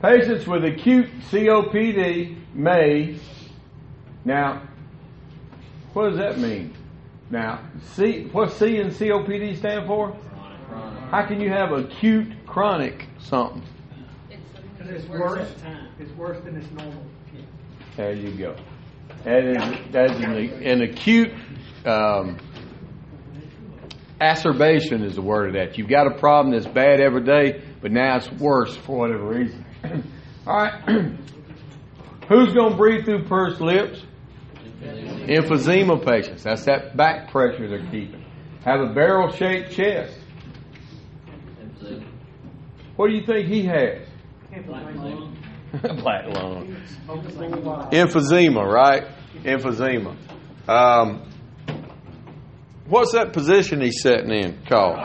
Patients with acute COPD may, now, what does that mean? Now, C, what C and COPD stand for? How can you have acute chronic something? Because it's worse, it's worse than its normal. There you go. That is, that is an, an acute um, acerbation is the word of that. You've got a problem that's bad every day, but now it's worse for whatever reason. [CLEARS THROAT] All right. [CLEARS THROAT] Who's going to breathe through pursed lips? Emphysema patients. That's that back pressure they're keeping. Have a barrel shaped chest. What do you think he has? [LAUGHS] Black lung. Emphysema, right? Emphysema. Um, what's that position he's sitting in called?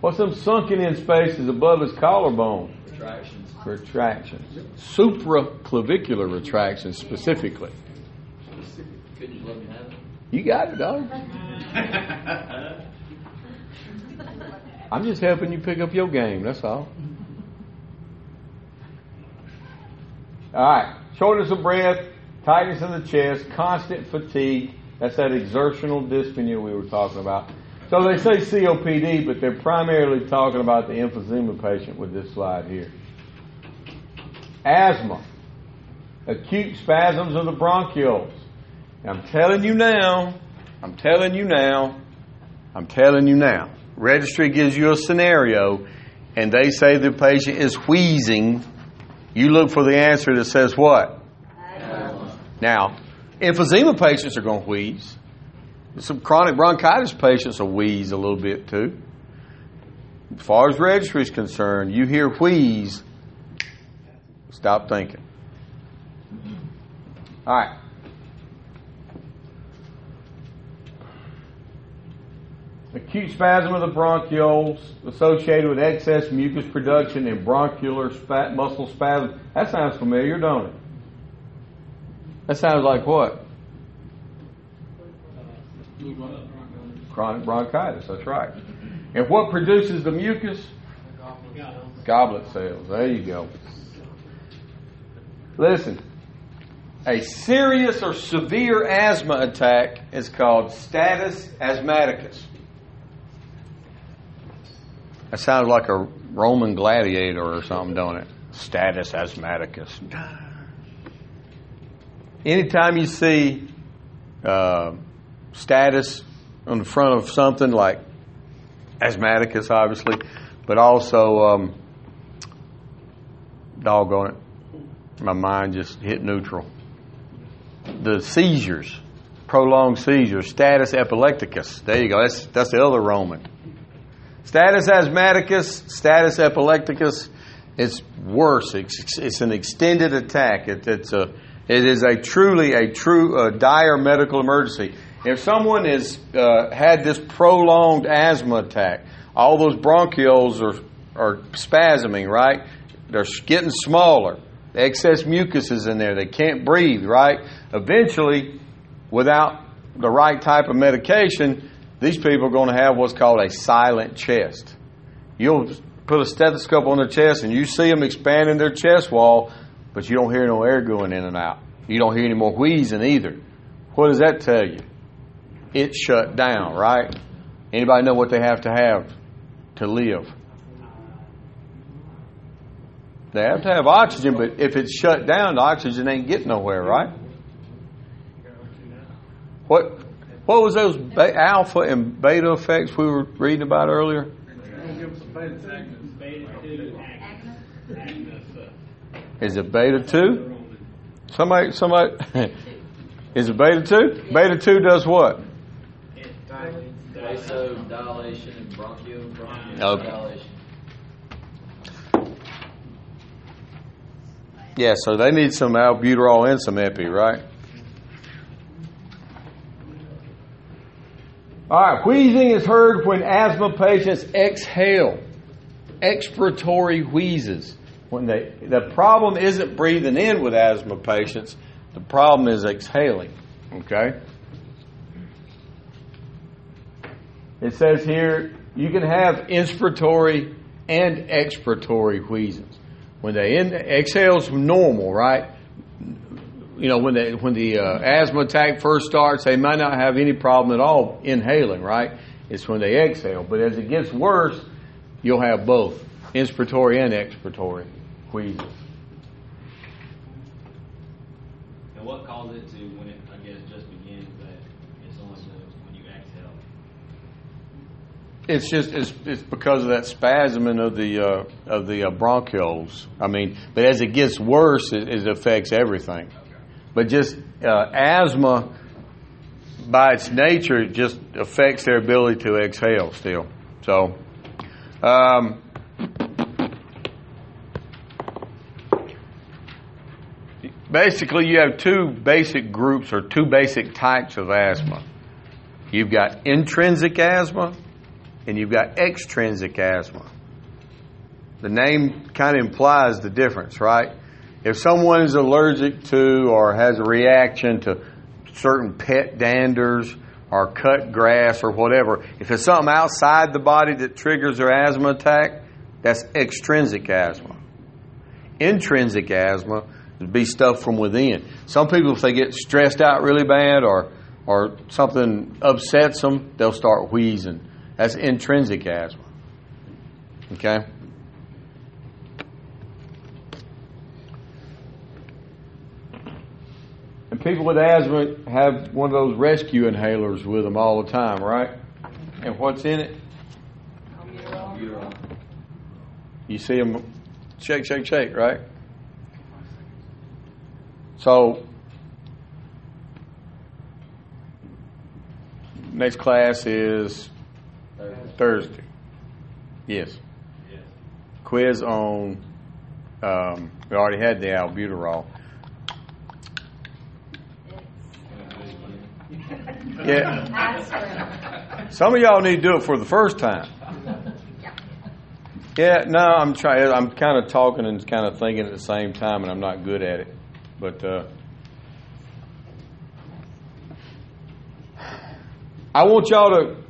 What's them sunken in spaces above his collarbone? Retractions. Retractions. Supraclavicular retractions specifically. You let me have it? You got it, dog. [LAUGHS] [LAUGHS] I'm just helping you pick up your game, that's all. All right. Shortness of breath, tightness in the chest, constant fatigue. That's that exertional dyspnea we were talking about. So they say COPD, but they're primarily talking about the emphysema patient with this slide here. Asthma, acute spasms of the bronchioles. I'm telling you now, I'm telling you now, I'm telling you now. Registry gives you a scenario and they say the patient is wheezing. You look for the answer that says what? Now, emphysema patients are going to wheeze. Some chronic bronchitis patients will wheeze a little bit too. As far as registry is concerned, you hear wheeze, stop thinking. All right. Acute spasm of the bronchioles associated with excess mucus production and bronchial spa- muscle spasm. That sounds familiar, don't it? That sounds like what? Chronic bronchitis, that's right. And what produces the mucus? Goblet cells. There you go. Listen, a serious or severe asthma attack is called status asthmaticus. That sounds like a Roman gladiator or something, don't it? Status asthmaticus. Anytime you see uh, status on the front of something like asthmaticus, obviously, but also, um, doggone it, my mind just hit neutral. The seizures, prolonged seizures, status epilepticus. There you go. That's that's the other Roman. Status asthmaticus, status epilepticus. It's worse. It's, it's an extended attack. It, it's a it is a truly a true uh, dire medical emergency. If someone has uh, had this prolonged asthma attack, all those bronchioles are are spasming, right? They're getting smaller. Excess mucus is in there. They can't breathe, right? Eventually, without the right type of medication, these people are going to have what's called a silent chest. You'll put a stethoscope on their chest and you see them expanding their chest wall, but you don't hear no air going in and out. You don't hear any more wheezing either. What does that tell you? It's shut down, right? Anybody know what they have to have to live? They have to have oxygen, but if it's shut down, the oxygen ain't getting nowhere, right? What what was those be- alpha and beta effects we were reading about earlier? Is it beta two? Somebody, somebody, [LAUGHS] is it beta two? Beta two does what? Vasodilation and bronchio, Okay. Yeah, so they need some albuterol and some epi, right? All right, wheezing is heard when asthma patients exhale, expiratory wheezes. When they, the problem isn't breathing in with asthma patients, the problem is exhaling. Okay? It says here you can have inspiratory and expiratory wheezes. When they in, exhale's normal, right? You know, when they when the uh, asthma attack first starts, they might not have any problem at all inhaling, right? It's when they exhale. But as it gets worse, you'll have both inspiratory and expiratory wheezes. And what causes it to, when it, I guess, just begins, that it's only the, when you exhale? It's just it's, it's because of that spasming of the uh, of the uh, bronchioles. I mean, but as it gets worse, it, it affects everything. But just uh, asthma, by its nature, just affects their ability to exhale. Still, so. Um, basically, you have two basic groups or two basic types of asthma. You've got intrinsic asthma and you've got extrinsic asthma. The name kind of implies the difference, right? If someone is allergic to or has a reaction to certain pet danders or cut grass or whatever, if it's something outside the body that triggers their asthma attack, that's extrinsic asthma. Intrinsic asthma It'd be stuff from within. Some people, if they get stressed out really bad or or something upsets them, they'll start wheezing. That's intrinsic asthma. Okay? And people with asthma have one of those rescue inhalers with them all the time, right? And what's in it? You see them shake, shake, shake, right? So, next class is Thursday. Yes. Yes. Quiz on, um, we already had the albuterol. Yeah. Some of y'all need to do it for the first time. Yeah, no, I'm trying. I'm kind of talking and kind of thinking at the same time, and I'm not good at it. But uh, I want y'all to.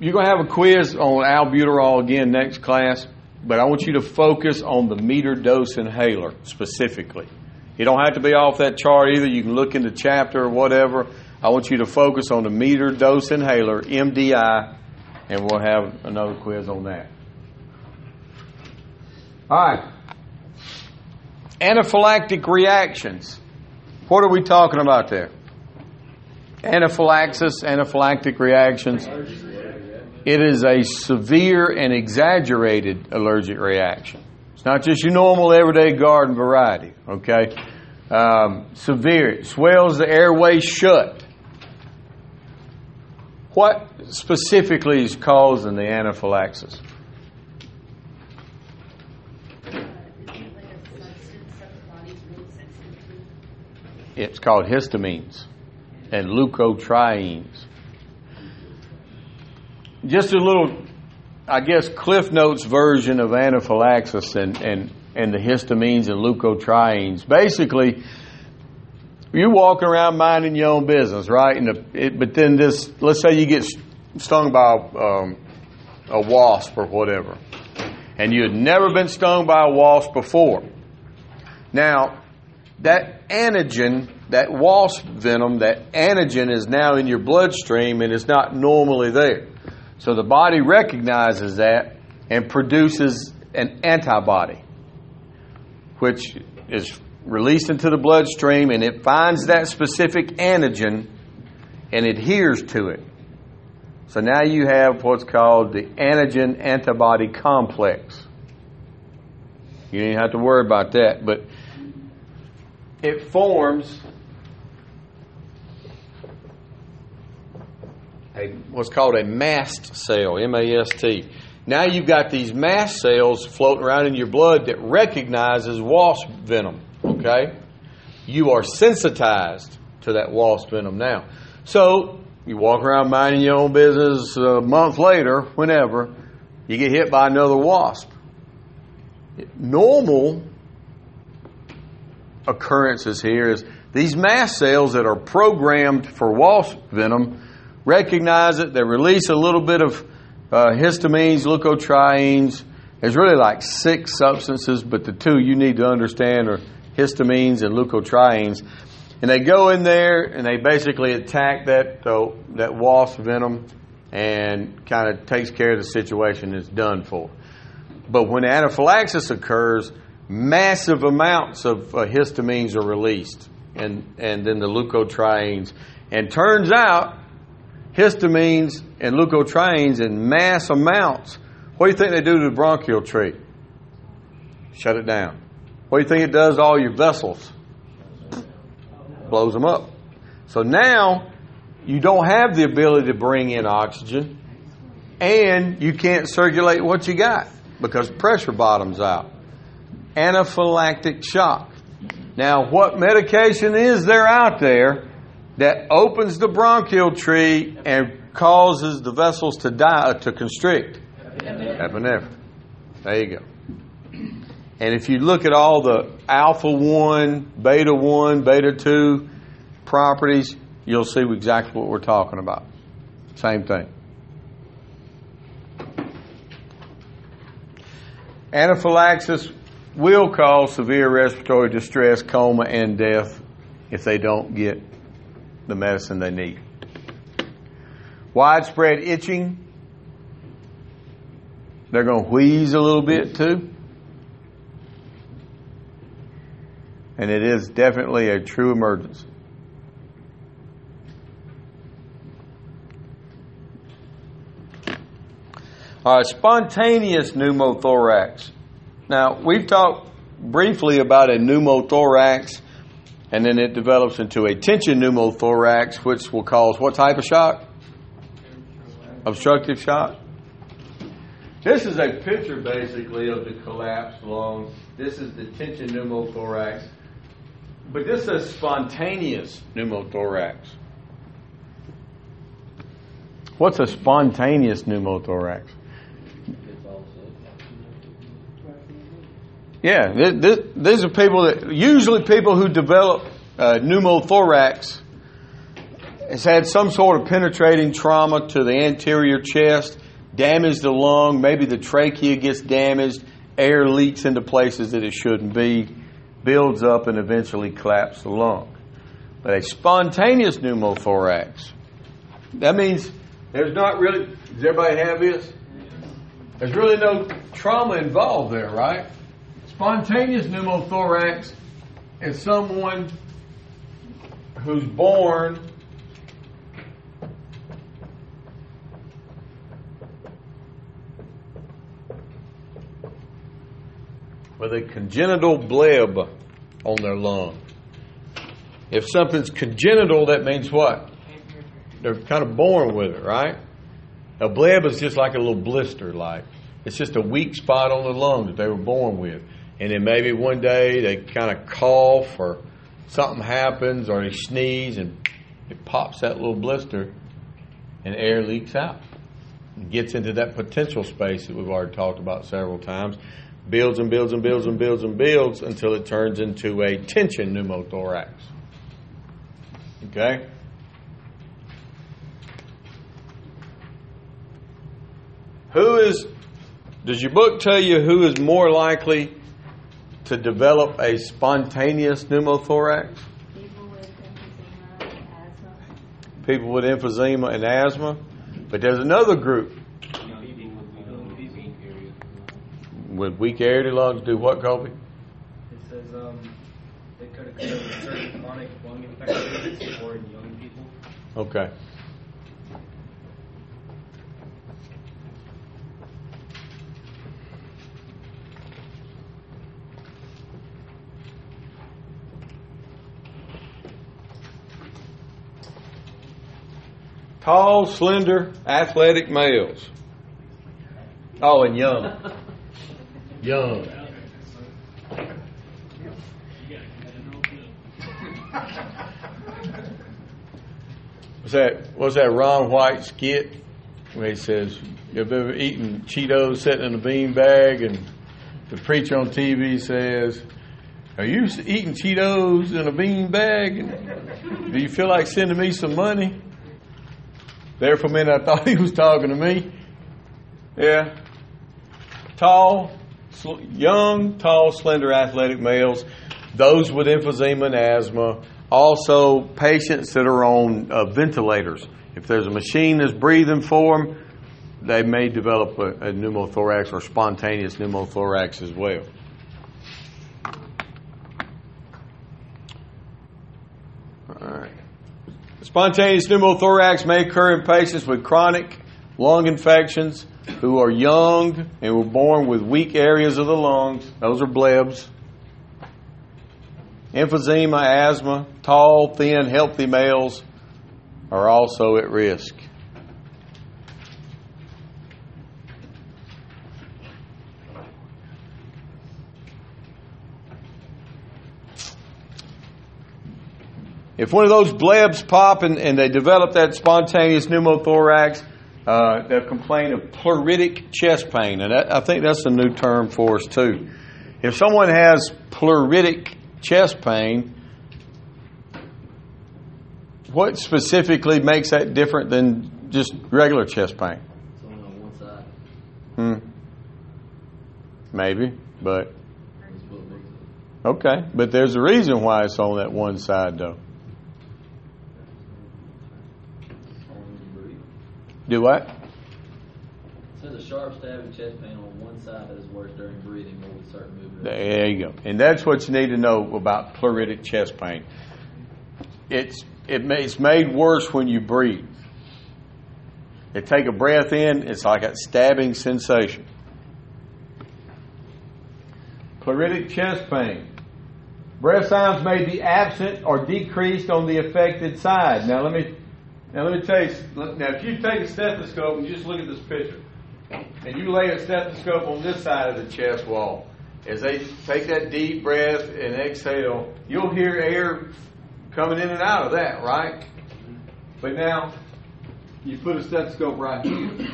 You're going to have a quiz on albuterol again next class, but I want you to focus on the meter dose inhaler specifically. You don't have to be off that chart either. You can look in the chapter or whatever. I want you to focus on the meter dose inhaler, MDI, and we'll have another quiz on that. All right. Anaphylactic reactions. What are we talking about there? Anaphylaxis, anaphylactic reactions. It is a severe and exaggerated allergic reaction. It's not just your normal everyday garden variety, okay? Um, severe. It swells the airway shut. What specifically is causing the anaphylaxis? It's called histamines and leukotrienes. Just a little, I guess, Cliff Notes version of anaphylaxis and, and, and the histamines and leukotrienes. Basically, you're walking around minding your own business, right? And the, it, but then this, let's say you get stung by um, a wasp or whatever, and you had never been stung by a wasp before. Now, that antigen, that wasp venom, that antigen is now in your bloodstream and it's not normally there. So the body recognizes that and produces an antibody, which is released into the bloodstream and it finds that specific antigen and adheres to it. So now you have what's called the antigen antibody complex. You don't have to worry about that, but it forms a what's called a mast cell, M-A-S-T. Now you've got these mast cells floating around in your blood that recognizes wasp venom. Okay, you are sensitized to that wasp venom now. So you walk around minding your own business. A month later, whenever you get hit by another wasp, normal occurrences here is these mast cells that are programmed for wasp venom recognize it. They release a little bit of uh, histamines, leukotrienes. There's really like six substances, but the two you need to understand are histamines and leukotrienes. And they go in there and they basically attack that uh, that wasp venom and kind of takes care of the situation. It's done for. But when anaphylaxis occurs, massive amounts of uh, histamines are released, and and then the leukotrienes. And turns out, histamines and leukotrienes in mass amounts. What do you think they do to the bronchial tree? Shut it down. What do you think it does to all your vessels? Blows them up. So now you don't have the ability to bring in oxygen, and you can't circulate what you got because pressure bottoms out anaphylactic shock. Now, what medication is there out there that opens the bronchial tree and causes the vessels to die uh, to constrict? Epinephrine. There you go. And if you look at all the alpha 1, beta 1, beta 2 properties, you'll see exactly what we're talking about. Same thing. Anaphylaxis will cause severe respiratory distress, coma, and death if they don't get the medicine they need. Widespread itching. They're going to wheeze a little bit too. And it is definitely a true emergency. All right, spontaneous pneumothorax. Now, we've talked briefly about a pneumothorax, and then it develops into a tension pneumothorax, which will cause what type of shock? Obstructive shock. This is a picture basically of the collapsed lung. This is the tension pneumothorax. But this is spontaneous pneumothorax. What's a spontaneous pneumothorax? Yeah, th- th- these are people that usually people who develop uh, pneumothorax has had some sort of penetrating trauma to the anterior chest, damaged the lung, maybe the trachea gets damaged, air leaks into places that it shouldn't be, builds up, and eventually collapses the lung. But a spontaneous pneumothorax, that means there's not really, does everybody have this? There's really no trauma involved there, right? Spontaneous pneumothorax is someone who's born with a congenital bleb on their lung. If something's congenital, that means what? They're kind of born with it, right? A bleb is just like a little blister, like it's just a weak spot on the lung that they were born with. And then maybe one day they kind of cough or something happens or they sneeze and it pops that little blister and air leaks out. It gets into that potential space that we've already talked about several times. Builds and builds and builds and builds and builds until it turns into a tension pneumothorax. Okay? Who is, does your book tell you who is more likely to develop a spontaneous pneumothorax? People with emphysema and asthma. People with emphysema and asthma. But there's another group with weak air lungs do what, Colby? It says um, it could occur with certain chronic lung infections or in young people. Okay. Tall, slender, athletic males. Oh, and young. [LAUGHS] Young. Was that was that Ron White skit where he says, "You've ever eaten Cheetos sitting in a bean bag?" And the preacher on TV says, "Are you eating Cheetos in a bean bag? Do you feel like sending me some money?" There for a minute, I thought he was talking to me. Yeah, tall, young, tall, slender, athletic males. Those with emphysema and asthma also patients that are on uh, ventilators. If there's a machine that's breathing for them, they may develop a, a pneumothorax or spontaneous pneumothorax as well. All right. Spontaneous pneumothorax may occur in patients with chronic lung infections who are young and were born with weak areas of the lungs. Those are blebs emphysema, asthma, tall, thin, healthy males are also at risk. If one of those blebs pop and, and they develop that spontaneous pneumothorax, uh, they'll complain of pleuritic chest pain. And that, I think that's a new term for us, too. If someone has pleuritic chest pain, what specifically makes that different than just regular chest pain? It's only on one side. Hmm. Maybe, but Okay, but there's a reason why it's on that one side, though. Do what? It says a sharp stabbing chest pain on one side that is worse during breathing or with certain movements. There you go. And that's what you need to know about pleuritic chest pain. It's it it's made worse when you breathe. You take a breath in, it's like a stabbing sensation. Pleuritic chest pain. Breath sounds may be absent or decreased on the affected side. Now let me now let me tell you. Now if you take a stethoscope and just look at this picture, and you lay a stethoscope on this side of the chest wall, as they take that deep breath and exhale, you'll hear air coming in and out of that, right? But now you put a stethoscope right here.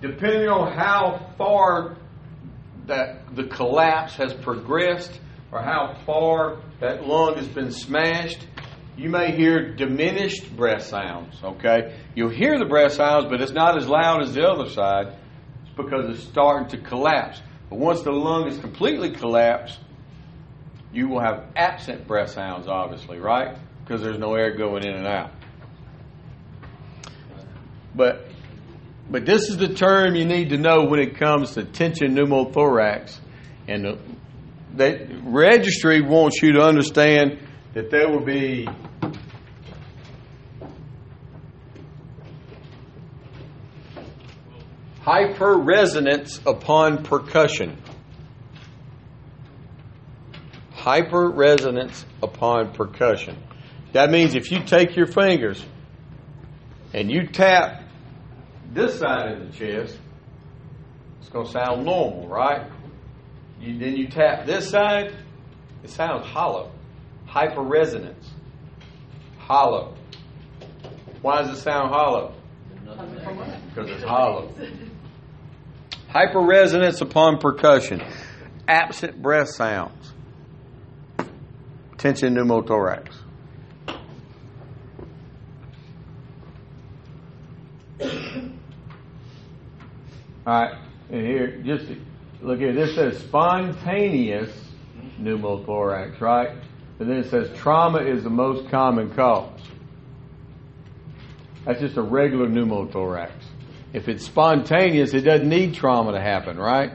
Depending on how far that the collapse has progressed or how far that lung has been smashed, you may hear diminished breath sounds, okay? You'll hear the breath sounds, but it's not as loud as the other side. It's because it's starting to collapse. But once the lung is completely collapsed, you will have absent breath sounds, obviously, right? Because there's no air going in and out. But but this is the term you need to know when it comes to tension pneumothorax. And the, the registry wants you to understand that there will be hyperresonance upon percussion. Hyperresonance upon percussion. That means if you take your fingers and you tap this side of the chest, it's going to sound normal, right? You, then you tap this side, it sounds hollow. Hyperresonance. Hollow. Why does it sound hollow? Because it's hollow. Hyperresonance upon percussion. Absent breath sounds. Tension pneumothorax. All right, and here, just look here. this says spontaneous pneumothorax, right? And then it says trauma is the most common cause. That's just a regular pneumothorax. If it's spontaneous, it doesn't need trauma to happen, right?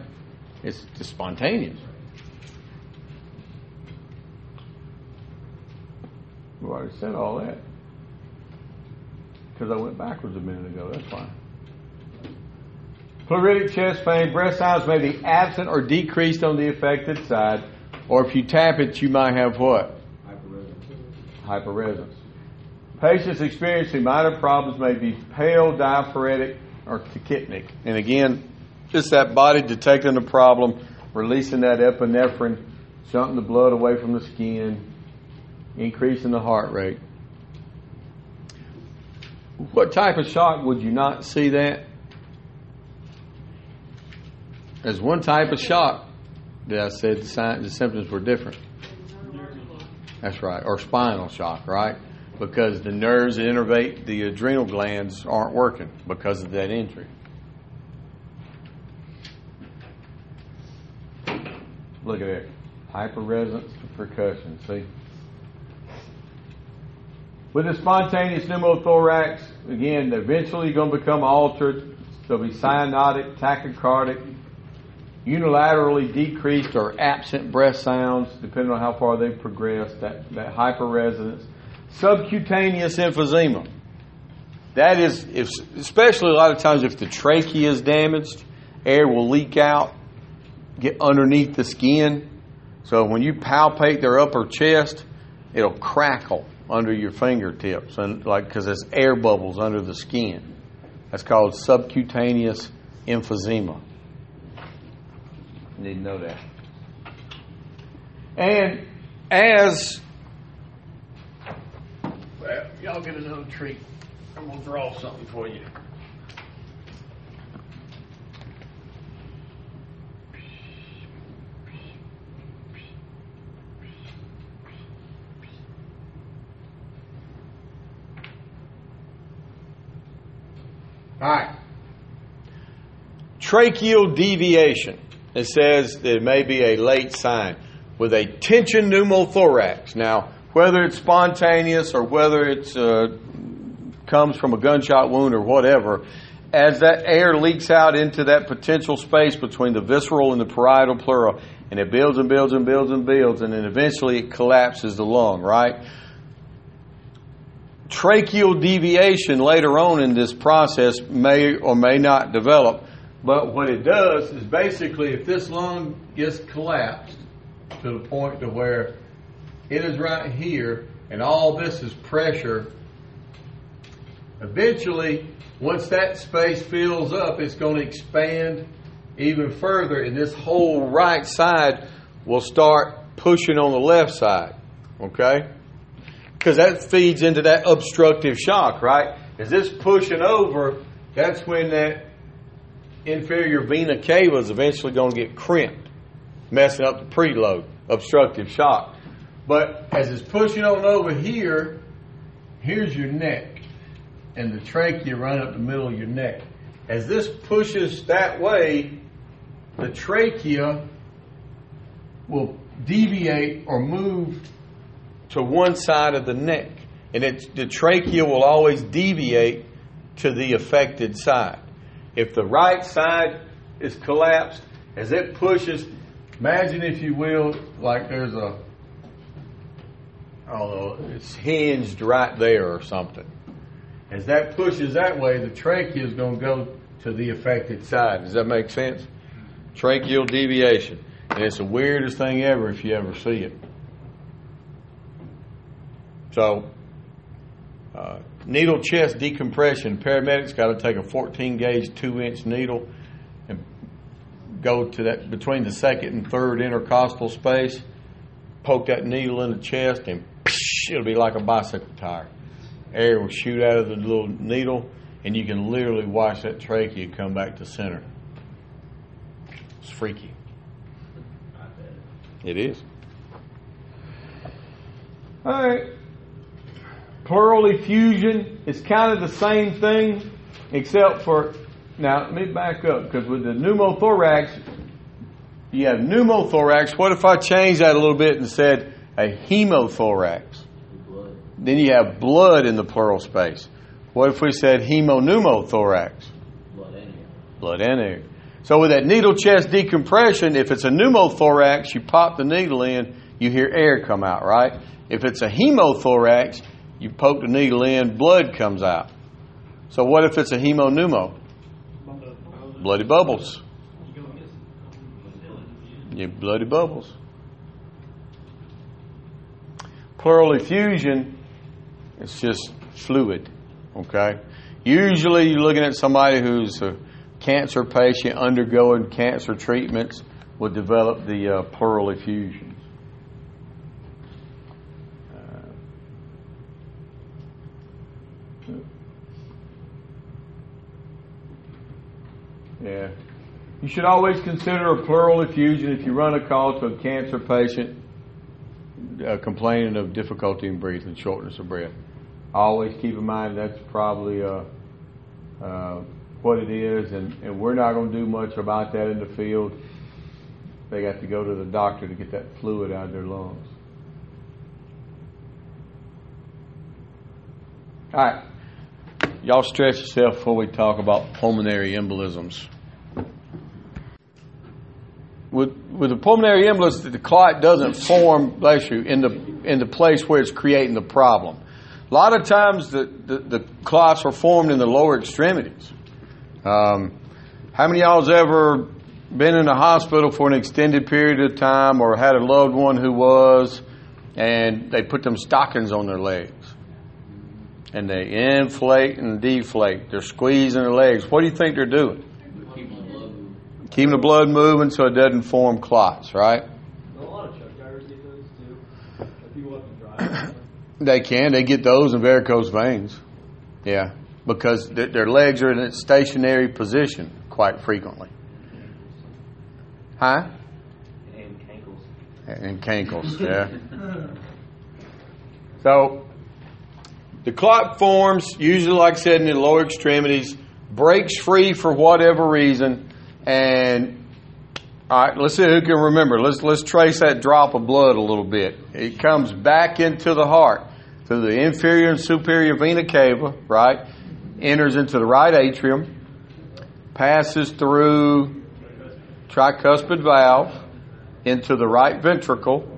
It's just spontaneous. We already said all that. Because I went backwards a minute ago, that's fine. Pleuritic chest pain, breath sounds may be absent or decreased on the affected side, or if you tap it, you might have what? Hyperresonance. Patients experiencing minor problems may be pale, diaphoretic, or tachypneic. And again, just that body detecting the problem, releasing that epinephrine, shunting the blood away from the skin, increasing the heart rate. What type of shock would you not see that? As one type of shock that I said the, signs, the symptoms were different. That's right, or spinal shock, right? Because the nerves that innervate the adrenal glands aren't working because of that injury. Look at it. Hyperresonance to percussion. See? With a spontaneous pneumothorax, again, eventually going to become altered. There'll be cyanotic, tachycardic, unilaterally decreased or absent breath sounds, depending on how far they've progressed, that, that hyperresonance. Subcutaneous emphysema. That is, if, especially a lot of times if the trachea is damaged, air will leak out, get underneath the skin. So when you palpate their upper chest, it'll crackle under your fingertips, and like because there's air bubbles under the skin. That's called subcutaneous emphysema. You need to know that. And as well, y'all get another treat. I'm gonna draw something for you. All right. Tracheal deviation. It says it may be a late sign. with a tension pneumothorax. Now, whether it's spontaneous or whether it uh, comes from a gunshot wound or whatever, as that air leaks out into that potential space between the visceral and the parietal pleural, and it builds and builds and builds and builds, and then eventually it collapses the lung, right? Tracheal deviation later on in this process may or may not develop, but what it does is basically if this lung gets collapsed to the point to where it is right here and all this is pressure, eventually once that space fills up, it's going to expand even further, and this whole right side will start pushing on the left side. Okay? Because that feeds into that obstructive shock, right? As this pushing over, that's when that inferior vena cava is eventually going to get crimped, messing up the preload, obstructive shock. But as it's pushing on over here, here's your neck, and the trachea running up the middle of your neck. As this pushes that way, the trachea will deviate or move to one side of the neck, and the trachea will always deviate to the affected side. If the right side is collapsed, as it pushes, imagine if you will, like there's a, know, it's hinged right there or something. As that pushes that way, the trachea is going to go to the affected side. Does that make sense? Tracheal deviation. And it's the weirdest thing ever if you ever see it. So, uh, needle chest decompression. Paramedics got to take a 14 gauge, 2 inch needle and go to that between the second and third intercostal space, poke that needle in the chest, and psh, it'll be like a bicycle tire. Air will shoot out of the little needle, and you can literally watch that trachea come back to center. It's freaky. It is. All right. Pleural effusion is kind of the same thing, except for now. Let me back up because with the pneumothorax, you have pneumothorax. What if I change that a little bit and said a hemothorax? Blood. Then you have blood in the pleural space. What if we said hemopneumothorax? Blood in here. Blood and air. So with that needle chest decompression, if it's a pneumothorax, you pop the needle in, you hear air come out, right? If it's a hemothorax, you poke the needle in, blood comes out. So what if it's a hemopneumo? Bloody bubbles. You bloody bubbles. Pleural effusion, it's just fluid, okay? Usually you're looking at somebody who's a cancer patient undergoing cancer treatments would develop the uh, pleural effusions. Yeah. You should always consider a pleural effusion if you run a call to a cancer patient uh, complaining of difficulty in breathing, shortness of breath. Always keep in mind that's probably uh, uh, what it is, and, and we're not going to do much about that in the field. They got to go to the doctor to get that fluid out of their lungs. All right. Y'all stretch yourself before we talk about pulmonary embolisms. With, with the pulmonary embolus, the clot doesn't form, bless you, in the, in the place where it's creating the problem. A lot of times the, the, the clots are formed in the lower extremities. Um, how many of y'all's ever been in a hospital for an extended period of time or had a loved one who was and they put them stockings on their legs? And they inflate and deflate. They're squeezing their legs. What do you think they're doing? Keeping the blood moving. Keeping the blood moving so it doesn't form clots, right? A lot of truck drivers [COUGHS] get those too. If you want to drive. They can. They get those in varicose veins. Yeah. Because th- their legs are in a stationary position quite frequently. Huh? And cankles. And cankles, yeah. [COUGHS] So, the clot forms, usually, like I said, in the lower extremities, breaks free for whatever reason, and All right, let's see who can remember. Let's let's trace that drop of blood a little bit. It comes back into the heart through the inferior and superior vena cava, right? Enters into the right atrium, passes through tricuspid valve into the right ventricle.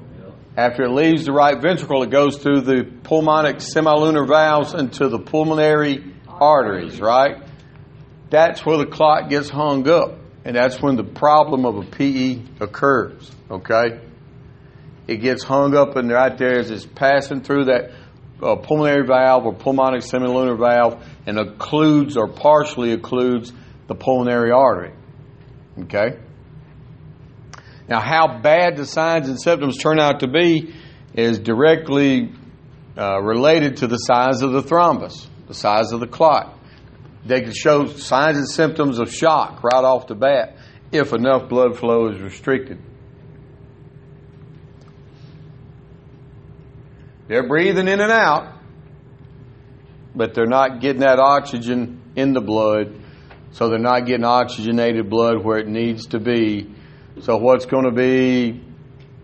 After it leaves the right ventricle, it goes through the pulmonic semilunar valves into the pulmonary arteries, right? That's where the clot gets hung up. And that's when the problem of a PE occurs, okay? It gets hung up and right there as it's passing through that uh, pulmonary valve or pulmonic semilunar valve and occludes or partially occludes the pulmonary artery, okay? Now, how bad the signs and symptoms turn out to be is directly uh, related to the size of the thrombus, the size of the clot. They can show signs and symptoms of shock right off the bat if enough blood flow is restricted. They're breathing in and out, but they're not getting that oxygen in the blood, so they're not getting oxygenated blood where it needs to be. So, what's going to be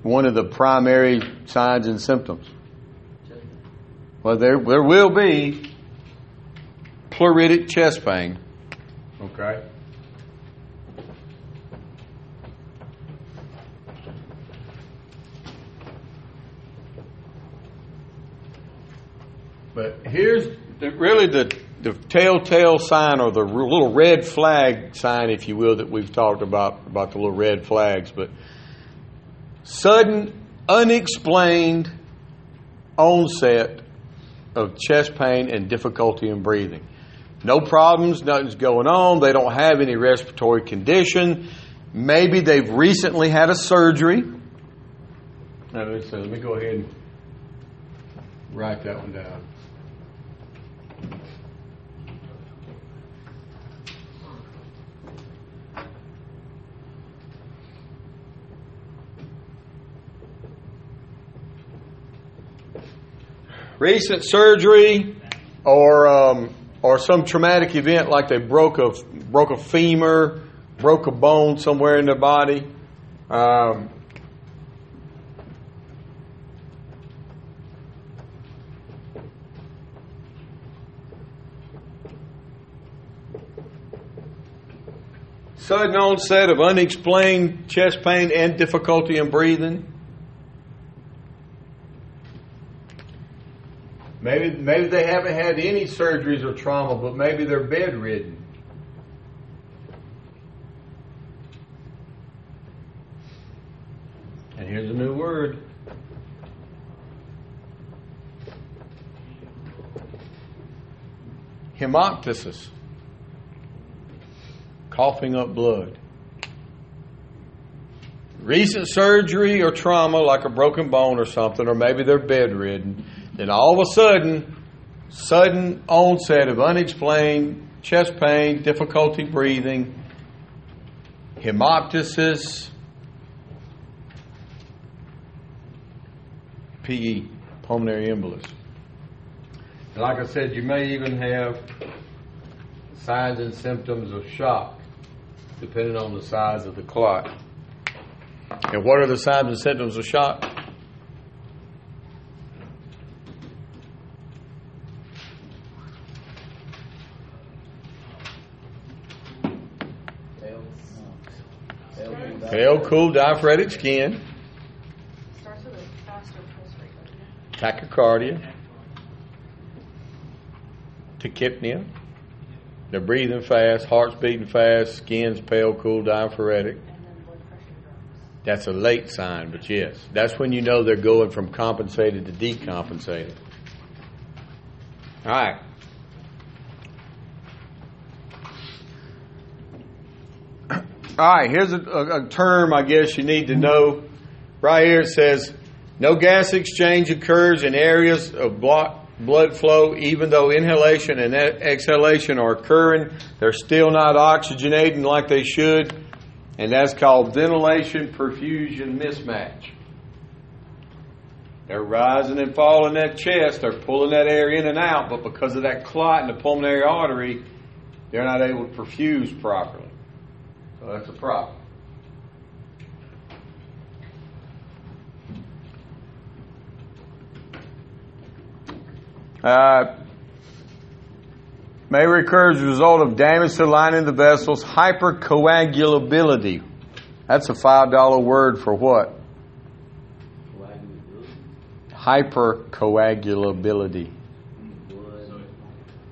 one of the primary signs and symptoms? Well, there, there will be pleuritic chest pain. Okay. But here's the, really the, the telltale sign or the little red flag sign, if you will, that we've talked about, about the little red flags. But sudden, unexplained onset of chest pain and difficulty in breathing. No problems, nothing's going on. They don't have any respiratory condition. Maybe they've recently had a surgery. Now, me, let me go ahead and write that one down. Recent surgery or um, or some traumatic event like they broke a broke a femur, broke a bone somewhere in their body. Um, sudden onset of unexplained chest pain and difficulty in breathing. Maybe, maybe they haven't had any surgeries or trauma, but maybe they're bedridden. And here's a new word. Hemoptysis. Coughing up blood. Recent surgery or trauma, like a broken bone or something, or maybe they're bedridden then all of a sudden, sudden onset of unexplained chest pain, difficulty breathing, hemoptysis, PE, pulmonary embolus. And like I said, you may even have signs and symptoms of shock, depending on the size of the clot. And what are the signs and symptoms of shock? Pale, cool, diaphoretic skin. Starts with a faster pulse rate. Tachycardia. Tachypnea. They're breathing fast, heart's beating fast, skin's pale, cool, diaphoretic. And then blood pressure drops. That's a late sign, but yes, that's when you know they're going from compensated to decompensated. All right. All right, here's a, a, a, term I guess you need to know. Right here it says, no gas exchange occurs in areas of block blood flow, even though inhalation and exhalation are occurring. They're still not oxygenating like they should, and that's called ventilation perfusion mismatch. They're rising and falling that chest, they're pulling that air in and out, but because of that clot in the pulmonary artery, they're not able to perfuse properly. So that's a problem. Uh, may recur as a result of damage to the lining of the vessels, hypercoagulability. That's a $5 word for what? Hypercoagulability.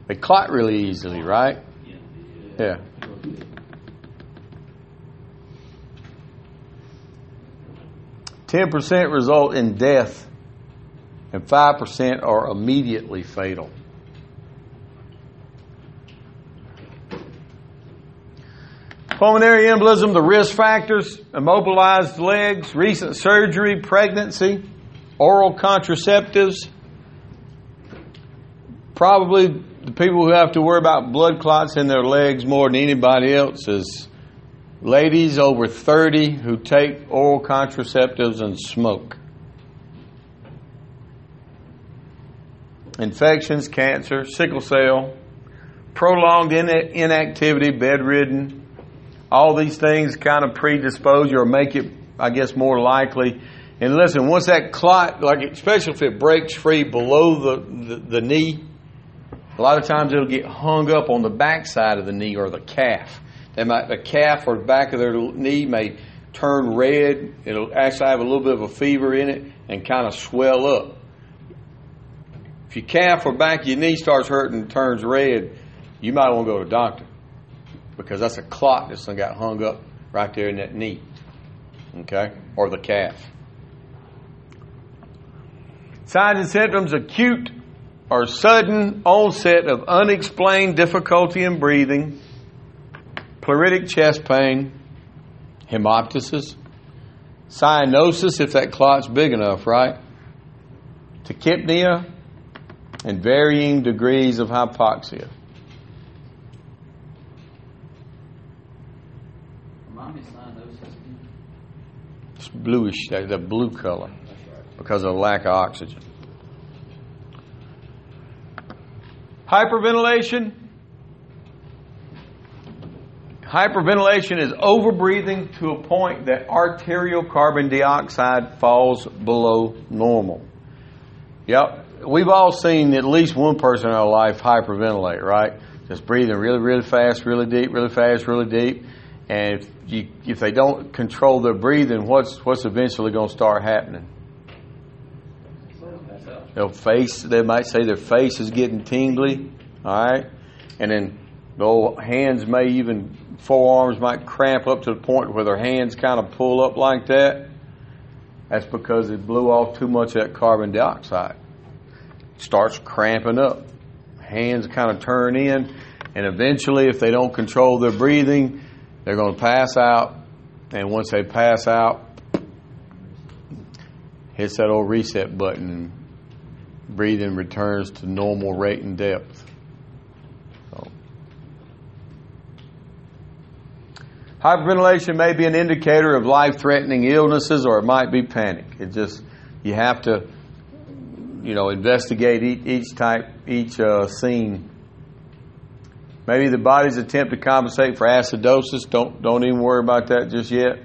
They clot really easily, right? Yeah. Ten percent result in death, and five percent are immediately fatal. Pulmonary embolism, the risk factors, immobilized legs, recent surgery, pregnancy, oral contraceptives. Probably the people who have to worry about blood clots in their legs more than anybody else is ladies over 30 who take oral contraceptives and smoke. Infections, cancer, sickle cell, prolonged inactivity, bedridden, all these things kind of predispose you or make it, I guess, more likely. And listen, once that clot, like especially if it breaks free below the, the, the knee, a lot of times it'll get hung up on the backside of the knee or the calf. They might, the calf or the back of their knee may turn red. It'll actually have a little bit of a fever in it and kind of swell up. If your calf or back of your knee starts hurting and turns red, you might want to go to a doctor because that's a clot that's got hung up right there in that knee, okay, or the calf. Signs and symptoms acute or sudden onset of unexplained difficulty in breathing, pleuritic chest pain, hemoptysis, cyanosis if that clot's big enough, right? Tachypnea, and varying degrees of hypoxia. It's bluish, the blue color, because of lack of oxygen. Hyperventilation. Hyperventilation is overbreathing to a point that arterial carbon dioxide falls below normal. Yep, we've all seen at least one person in our life hyperventilate, right? Just breathing really, really fast, really deep, really fast, really deep. And if, you, if they don't control their breathing, what's what's eventually going to start happening? Their face, they might say their face is getting tingly, all right, and then the hands may even forearms might cramp up to the point where their hands kind of pull up like that. That's because it blew off too much of that carbon dioxide. It starts cramping up. Hands kind of turn in, and eventually, if they don't control their breathing, they're going to pass out. And once they pass out, hits that old reset button, breathing returns to normal rate and depth. Hyperventilation may be an indicator of life-threatening illnesses, or it might be panic. It just you have to, you know, investigate each, each type, each uh, scene. Maybe the body's attempt to compensate for acidosis. Don't don't even worry about that just yet.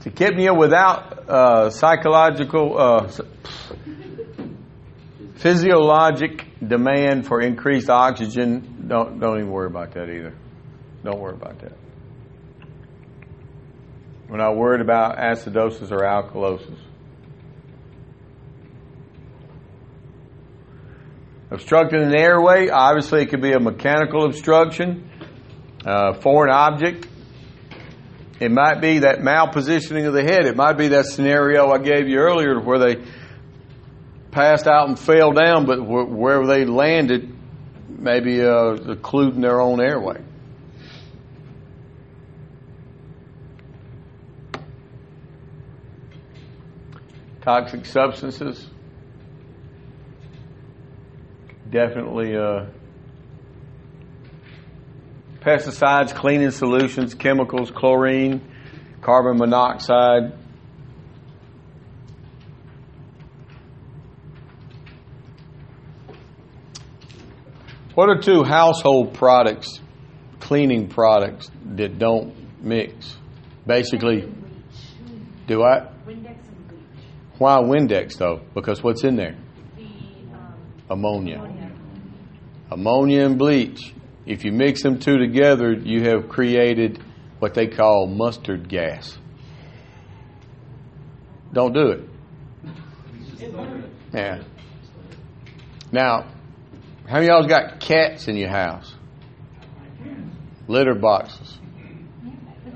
Tachypnea without uh, psychological, uh, physiologic demand for increased oxygen. Don't don't even worry about that either. Don't worry about that. We're not worried about acidosis or alkalosis. Obstructing an airway, obviously it could be a mechanical obstruction, uh, foreign object. It might be that malpositioning of the head. It might be that scenario I gave you earlier where they passed out and fell down, but wherever they landed, maybe uh, occluding their own airway. Toxic substances. Definitely uh, pesticides, cleaning solutions, chemicals, chlorine, carbon monoxide. What are two household products, cleaning products that don't mix? Basically, do I? Windex and Why Windex though? Because what's in there? The, um, Ammonia. ammonia. Ammonia and bleach. If you mix them two together, you have created what they call mustard gas. Don't do it. Yeah. Now, how many of y'all's got cats in your house? Litter boxes.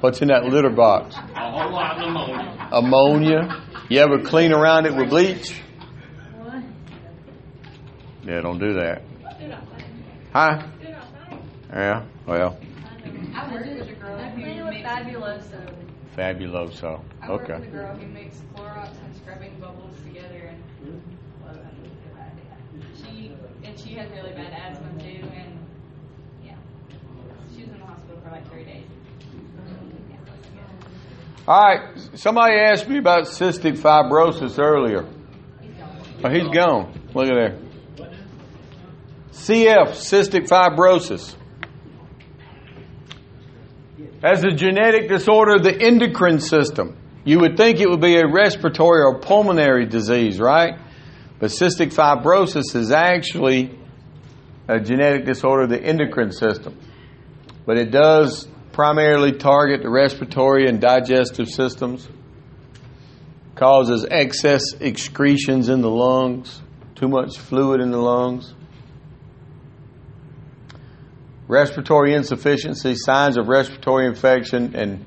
What's in that litter box? A whole lot of ammonia. Ammonia. You ever clean around it with bleach? Yeah, don't do that. Huh? Yeah, well, I work with a girl I who with makes, Fabuloso. fabuloso. I work Okay. with a girl who makes Clorox and scrubbing bubbles together, and she and she has really bad asthma too, and yeah, she was in the hospital for like three days. All right. Somebody asked me about cystic fibrosis earlier. Oh, he's gone. Look at there. CF, cystic fibrosis. As a genetic disorder of the endocrine system, you would think it would be a respiratory or pulmonary disease, right? But cystic fibrosis is actually a genetic disorder of the endocrine system. But it does primarily target the respiratory and digestive systems, causes excess excretions in the lungs, too much fluid in the lungs. Respiratory insufficiency, signs of respiratory infection, and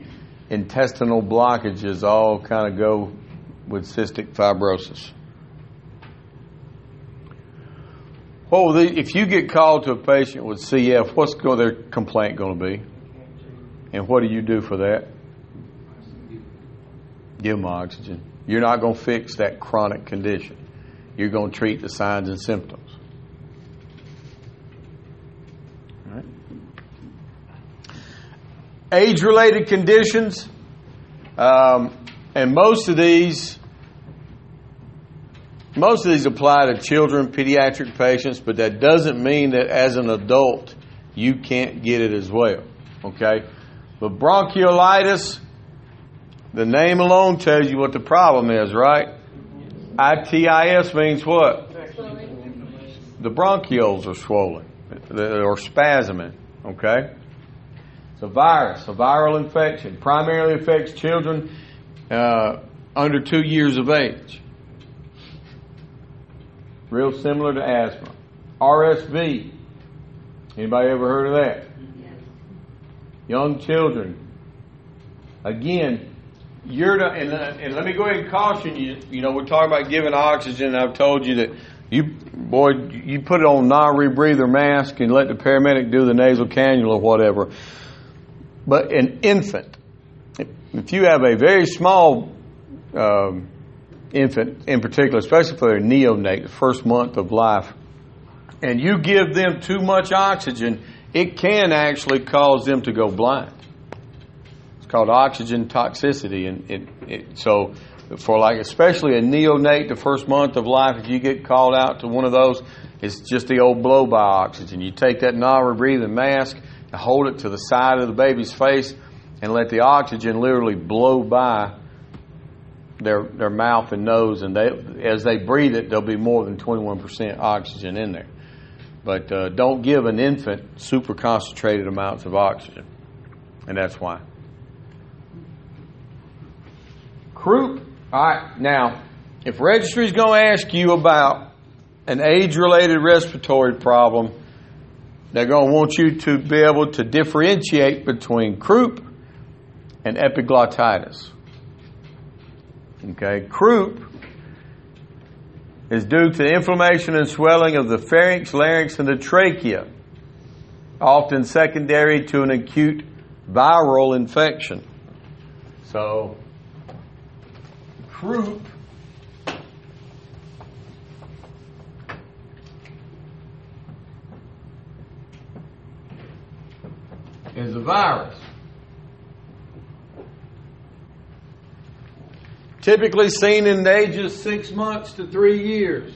intestinal blockages all kind of go with cystic fibrosis. What will the, if you get called to a patient with CF, what's go, their complaint going to be? And what do you do for that? Give them oxygen. You're not going to fix that chronic condition. You're going to treat the signs and symptoms. Right. Age-related conditions, um, and most of these, most of these apply to children, pediatric patients, but that doesn't mean that as an adult you can't get it as well. Okay, but bronchiolitis, the name alone tells you what the problem is, right? ITIS means what? The bronchioles are swollen or spasming. Okay? It's a virus, a viral infection. Primarily affects children uh, under two years of age. Real similar to asthma. RSV. Anybody ever heard of that? Young children. Again, you're the, and, uh, and let me go ahead and caution you. You know, we're talking about giving oxygen. I've told you that you, boy, you put it on non-rebreather mask and let the paramedic do the nasal cannula or whatever. But an infant, if you have a very small um, infant in particular, especially for their neonate, the first month of life, and you give them too much oxygen, it can actually cause them to go blind. It's called oxygen toxicity, and it, it, so for like especially a neonate, the first month of life, if you get called out to one of those, it's just the old blow by oxygen. You take that non-rebreathing mask and hold it to the side of the baby's face, and let the oxygen literally blow by their their mouth and nose, and they as they breathe it, there'll be more than 21% oxygen in there. But uh, don't give an infant super concentrated amounts of oxygen, and that's why. Croup. All right, now, if registry is going to ask you about an age-related respiratory problem, they're going to want you to be able to differentiate between croup and epiglottitis. Okay, croup is due to inflammation and swelling of the pharynx, larynx, and the trachea, often secondary to an acute viral infection. So, croup is a virus. Typically seen in the ages six months to three years.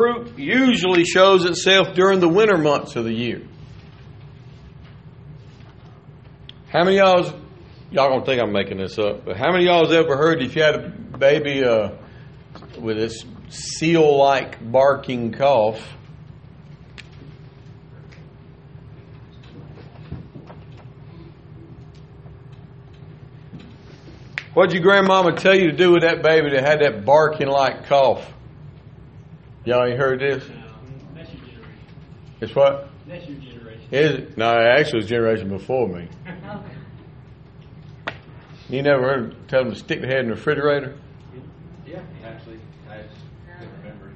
croup usually shows itself during the winter months of the year. How many of y'all's y'all gonna think I'm making this up? But how many of y'all's ever heard if you had a baby uh, with this seal-like barking cough? What'd your grandmama tell you to do with that baby that had that barking like cough? Y'all ain't heard this? No, that's your generation. It's what? That's your generation. Is it? No, it actually was generation before me. [LAUGHS] You never heard tell them to stick their head in the refrigerator? Yeah, actually, I just couldn't remember.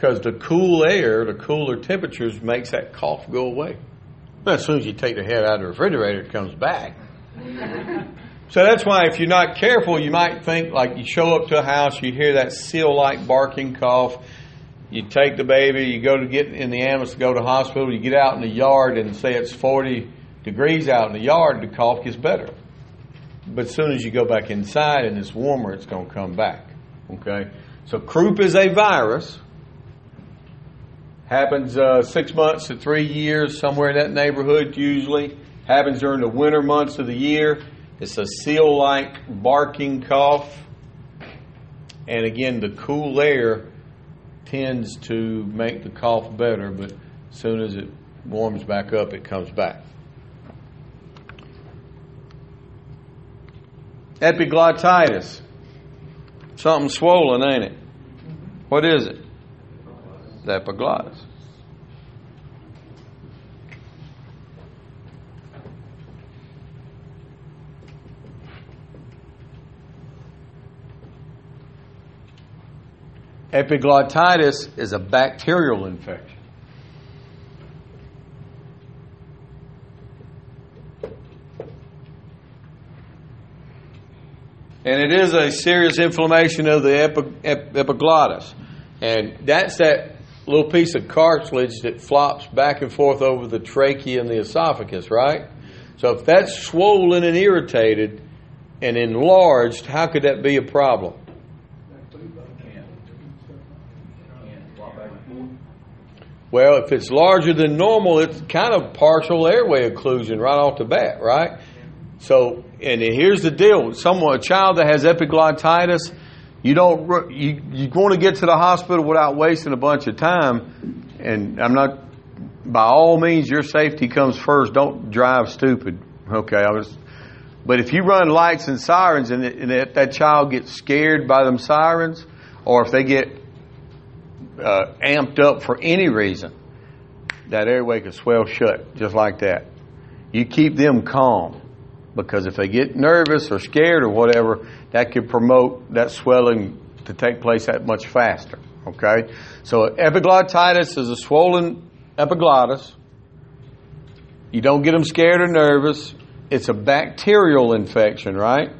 Because the cool air, the cooler temperatures makes that cough go away. But as soon as you take the head out of the refrigerator, it comes back. so that's why if you're not careful, you might think like you show up to a house, you hear that seal-like barking cough. You take the baby, you go to get in the ambulance to go to the hospital, you get out in the yard and say it's 40 degrees out in the yard, the cough gets better. But as soon as you go back inside and it's warmer, it's going to come back. Okay? So croup is a virus. Happens uh, six months to three years, somewhere in that neighborhood usually. Happens during the winter months of the year. It's a seal like barking cough. And again, the cool air tends to make the cough better, but as soon as it warms back up, it comes back. Epiglottitis. Something swollen, ain't it? What is it? The epiglottis. Epiglottitis is a bacterial infection. And it is a serious inflammation of the epi- ep- epiglottis. And that's that little piece of cartilage that flops back and forth over the trachea and the esophagus, right? So if that's swollen and irritated and enlarged, how could that be a problem? Well, if it's larger than normal, it's kind of partial airway occlusion right off the bat, right? So, and here's the deal: someone, a child that has epiglottitis, you don't you you want to get to the hospital without wasting a bunch of time. And I'm not, by all means, your safety comes first. Don't drive stupid. Okay, I was, but if you run lights and sirens, and, and that, that child gets scared by them sirens, or if they get uh, amped up for any reason, that airway could swell shut just like that. You keep them calm because if they get nervous or scared or whatever, that could promote that swelling to take place that much faster. Okay? So epiglottitis is a swollen epiglottis. You don't get them scared or nervous. It's a bacterial infection, right?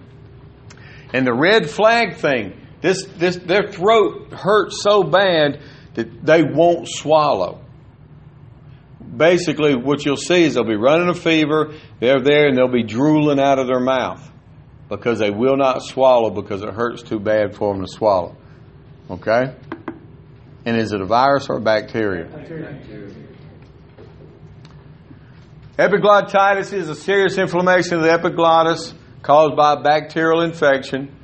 And the red flag thing, this, this, their throat hurts so bad that they won't swallow. Basically, what you'll see is they'll be running a fever, they're there, and they'll be drooling out of their mouth because they will not swallow because it hurts too bad for them to swallow. Okay? And is it a virus or a bacteria? bacteria. Epiglottitis is a serious inflammation of the epiglottis caused by a bacterial infection,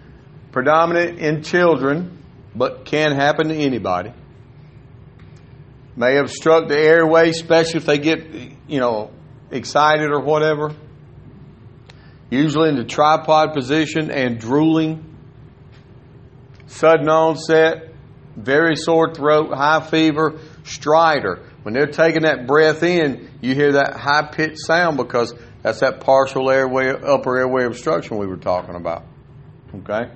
predominant in children, but can happen to anybody. May obstruct the airway, especially if they get, you know, excited or whatever. Usually in the tripod position and drooling. Sudden onset, very sore throat, high fever, stridor. When they're taking that breath in, you hear that high pitched sound because that's that partial airway, upper airway obstruction we were talking about. Okay?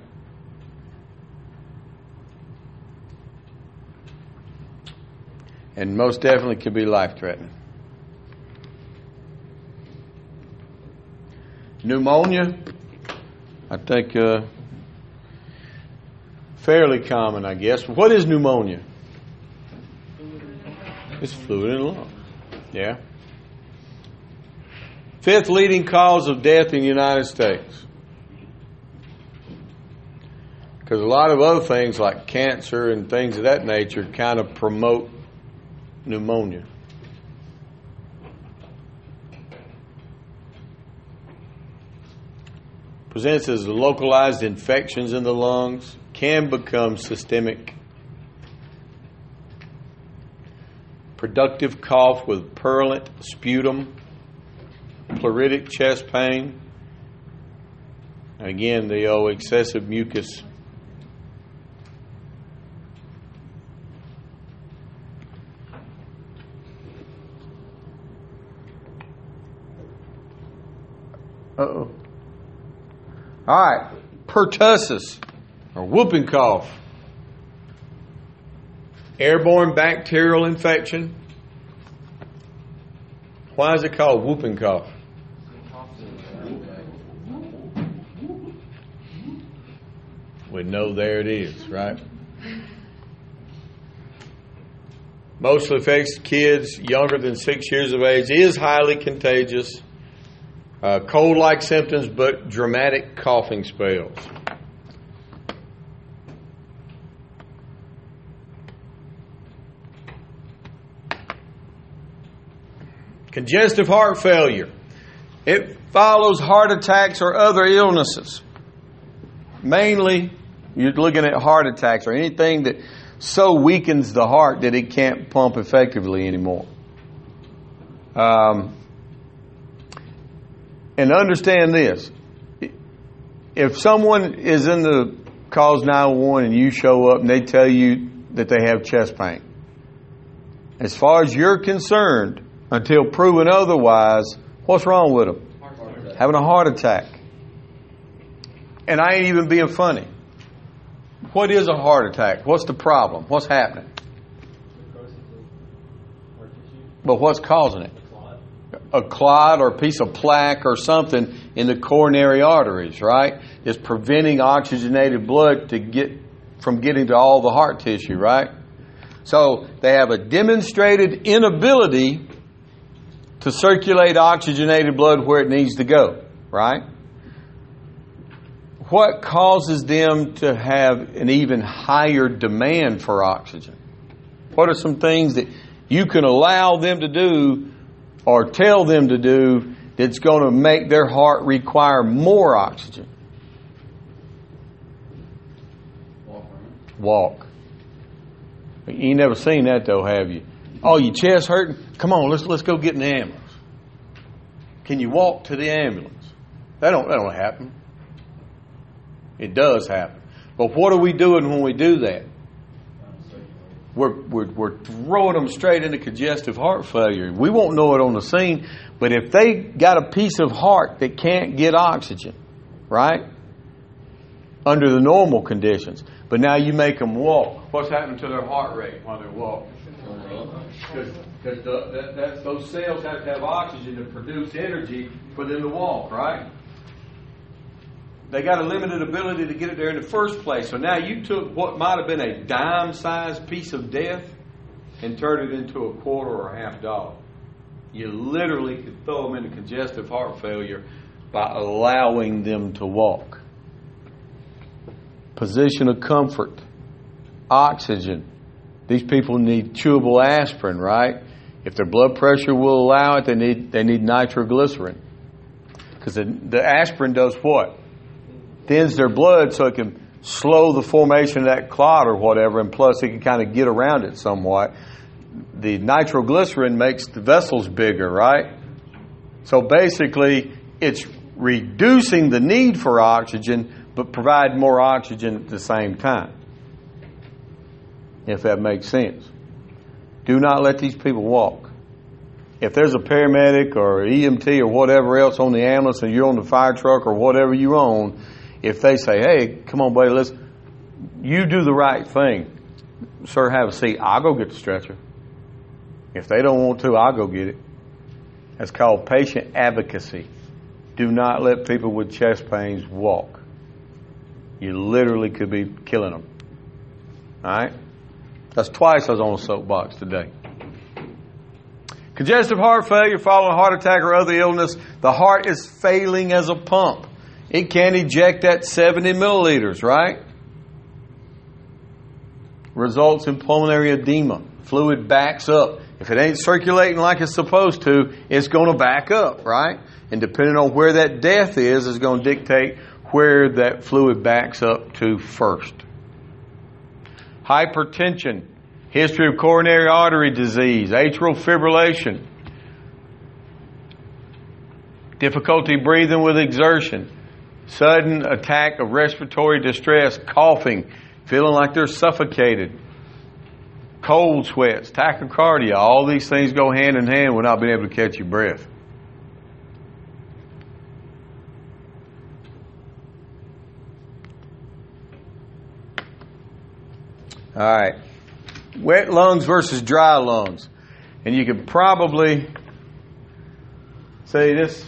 And most definitely could be life threatening. Pneumonia, I think uh, fairly common, I guess. What is pneumonia? It's fluid in the lung. Yeah. Fifth leading cause of death in the United States. Because a lot of other things like cancer and things of that nature kind of promote pneumonia. Presents as localized infections in the lungs, can become systemic. Productive cough with purulent sputum, pleuritic chest pain. Again, the oh, excessive mucus. Uh-oh. All right, pertussis or whooping cough. Airborne bacterial infection. Why is it called whooping cough? We know there it is, right? Mostly affects kids younger than six years of age, is highly contagious. Uh, cold like symptoms, but dramatic coughing spells. Congestive heart failure. It follows heart attacks or other illnesses. Mainly, you're looking at heart attacks or anything that so weakens the heart that it can't pump effectively anymore. Um, and understand this if someone is in the calls 911 and you show up and they tell you that they have chest pain, as far as you're concerned, until proven otherwise, what's wrong with them? Having a heart attack. And I ain't even being funny. What is a heart attack? What's the problem? What's happening? But what's causing it? A clot or a piece of plaque or something in the coronary arteries, right? Is preventing oxygenated blood to get from getting to all the heart tissue, right? So they have a demonstrated inability to circulate oxygenated blood where it needs to go, right? What causes them to have an even higher demand for oxygen? What are some things that you can allow them to do or tell them to do that's going to make their heart require more oxygen? Walk. You ain't never seen that though, have you? Oh, your chest hurting? Come on, let's let's go get an ambulance. Can you walk to the ambulance? That don't that don't happen. It does happen. But what are we doing when we do that? We're, we're, we're throwing them straight into congestive heart failure. We won't know it on the scene, but if they got a piece of heart that can't get oxygen, right? Under the normal conditions, but now you make them walk. What's happening to their heart rate while they're walking? Because that, that, those cells have to have oxygen to produce energy for them to walk, right? They got a limited ability to get it there in the first place. So now you took what might have been a dime sized piece of death and turned it into a quarter or a half dollar. You literally could throw them into congestive heart failure by allowing them to walk. Position of comfort, oxygen. These people need chewable aspirin, right? If their blood pressure will allow it, they need they need nitroglycerin because the, the aspirin does what? Thins their blood so it can slow the formation of that clot or whatever, and plus it can kind of get around it somewhat. The nitroglycerin makes the vessels bigger, right? So basically, it's reducing the need for oxygen, but provide more oxygen at the same time. If that makes sense. Do not let these people walk. If there's a paramedic or EMT or whatever else on the ambulance and you're on the fire truck or whatever you own, if they say, hey, come on, buddy, let's, you do the right thing. Sir, have a seat. I'll go get the stretcher. If they don't want to, I'll go get it. That's called patient advocacy. Do not let people with chest pains walk. You literally could be killing them. All right? That's twice I was on a soapbox today. Congestive heart failure following a heart attack or other illness, the heart is failing as a pump. It can't eject that 70 milliliters, right? results in pulmonary edema. Fluid backs up. If it ain't circulating like it's supposed to, it's going to back up, right? And depending on where that death is, is going to dictate where that fluid backs up to first. Hypertension, history of coronary artery disease, atrial fibrillation, difficulty breathing with exertion, sudden attack of respiratory distress, coughing, feeling like they're suffocated, cold sweats, tachycardia, all these things go hand in hand with not being able to catch your breath. All right. Wet lungs versus dry lungs. And you could probably say this.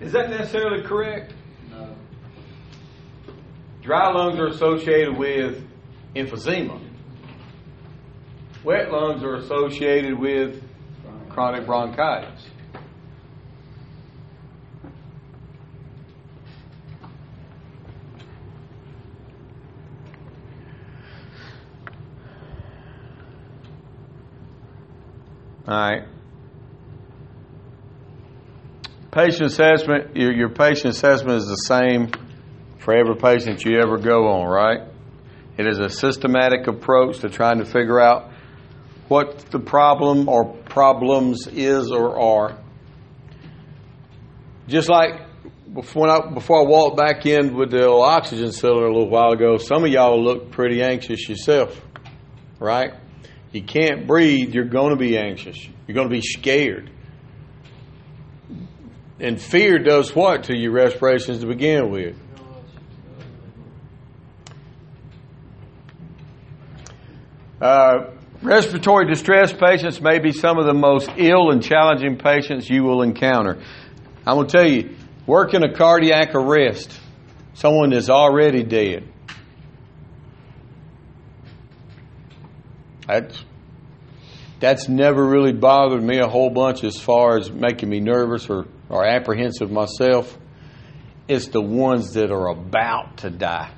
Is that necessarily correct? Dry lungs are associated with emphysema. Wet lungs are associated with chronic bronchitis. All right. Patient assessment, your, your patient assessment is the same for every patient you ever go on, right? It is a systematic approach to trying to figure out what the problem or problems is or are. Just like before I, before I walked back in with the oxygen cylinder a little while ago, some of y'all look pretty anxious yourself, right? You can't breathe, you're going to be anxious. You're going to be scared. And fear does what to your respirations to begin with? Uh, respiratory distress patients may be some of the most ill and challenging patients you will encounter. I'm going to tell you, working a cardiac arrest, someone is already dead. That's that's never really bothered me a whole bunch as far as making me nervous or, or apprehensive myself. It's the ones that are about to die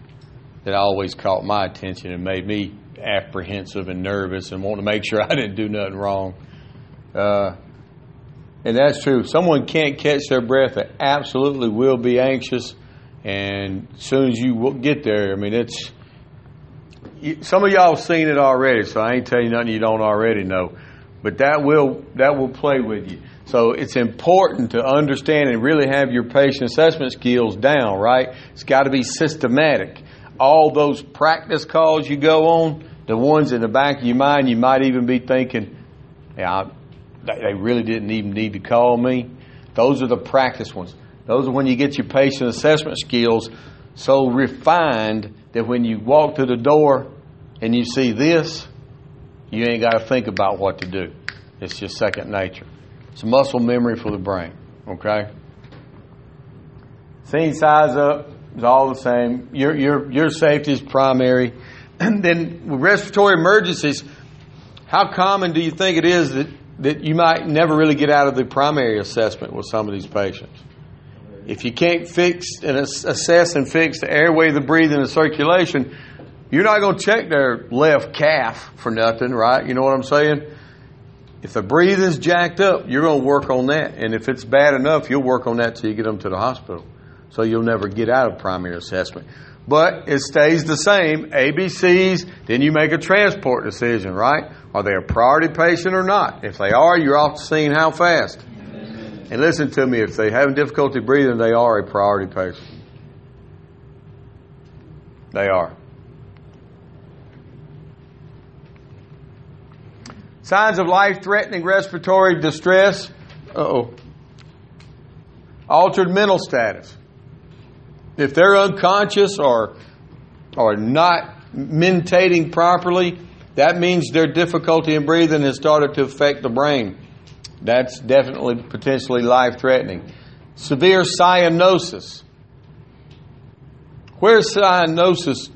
that always caught my attention and made me apprehensive and nervous and want to make sure [LAUGHS] I didn't do nothing wrong. Uh, and that's true. Someone can't catch their breath. They absolutely will be anxious. And as soon as you get there, I mean, it's some of y'all have seen it already, so I ain't telling you nothing you don't already know. But that will that will play with you. So it's important to understand and really have your patient assessment skills down, right? It's got to be systematic. All those practice calls you go on, the ones in the back of your mind, you might even be thinking, "Yeah, they really didn't even need to call me." Those are the practice ones. Those are when you get your patient assessment skills so refined that when you walk to the door and you see this, you ain't got to think about what to do. It's just second nature. It's muscle memory for the brain. Okay? Scene size up is all the same. Your, your, your safety is primary. And then respiratory emergencies, how common do you think it is that, that you might never really get out of the primary assessment with some of these patients? If you can't fix and assess and fix the airway, the breathing, the circulation, you're not going to check their left calf for nothing, right? You know what I'm saying? If the breathing's jacked up, you're going to work on that. And if it's bad enough, you'll work on that till you get them to the hospital. So you'll never get out of primary assessment. But it stays the same. ABCs, then you make a transport decision, right? Are they a priority patient or not? If they are, you're off the scene how fast? And listen to me, if they're having difficulty breathing, they are a priority patient. They are. Signs of life threatening respiratory distress. oh. Altered mental status. If they're unconscious or, or not mentating properly, that means their difficulty in breathing has started to affect the brain. That's definitely potentially life threatening. Severe cyanosis. Where's cyanosis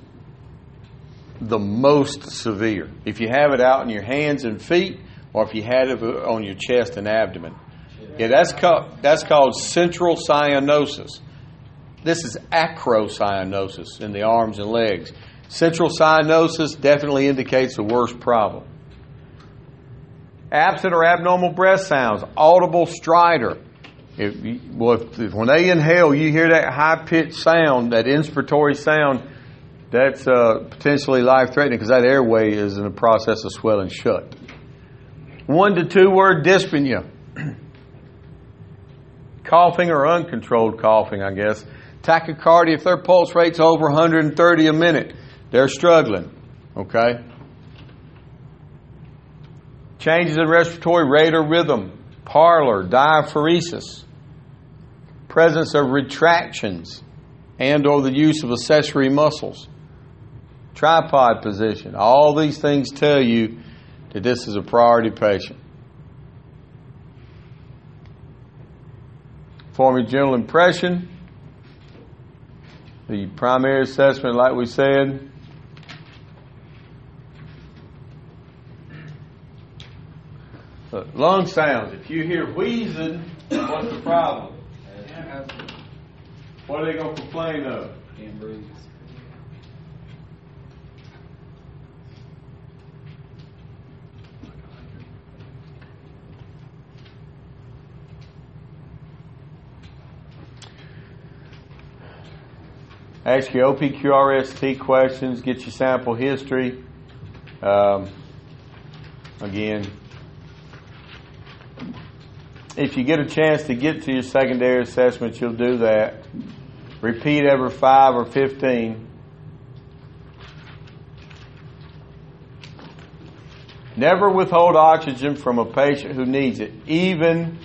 the most severe? If you have it out in your hands and feet, or if you had it on your chest and abdomen. Yeah, that's called, that's called central cyanosis. This is acrocyanosis in the arms and legs. Central cyanosis definitely indicates a worse problem. Absent or abnormal breath sounds, audible stridor. If, well, if, if when they inhale, you hear that high pitched sound, that inspiratory sound, that's uh, potentially life threatening because that airway is in the process of swelling shut. One to two word dyspnea. [CLEARS THROAT] coughing or uncontrolled coughing, I guess. Tachycardia, if their pulse rate's over 130 a minute, they're struggling. Okay? Changes in respiratory rate or rhythm, pallor, diaphoresis, presence of retractions and or the use of accessory muscles, tripod position. All these things tell you that this is a priority patient. Form your general impression. The primary assessment, like we said, uh, Look, lung sounds. If you hear wheezing, what's the problem? What are they going to complain of? Can't breathe. Ask your OPQRST questions, get your sample history. Um, again, if you get a chance to get to your secondary assessment, you'll do that. Repeat every 5 or 15. Never withhold oxygen from a patient who needs it, even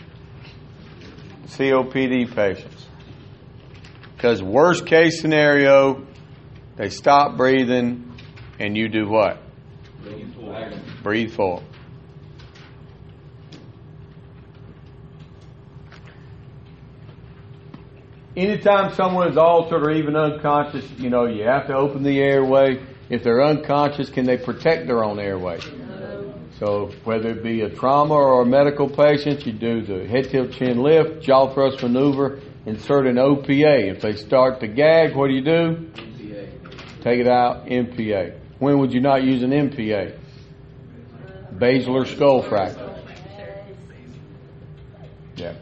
COPD patients. Because worst case scenario, they stop breathing and you do what? Breathe full. Anytime someone is altered or even unconscious, you know, you have to open the airway. If they're unconscious, can they protect their own airway? So whether it be a trauma or a medical patient, you do the head tilt chin lift, jaw thrust maneuver, insert an OPA. If they start to gag, what do you do? MPA. Take it out, MPA. When would you not use an MPA? Basilar skull fracture. Yeah.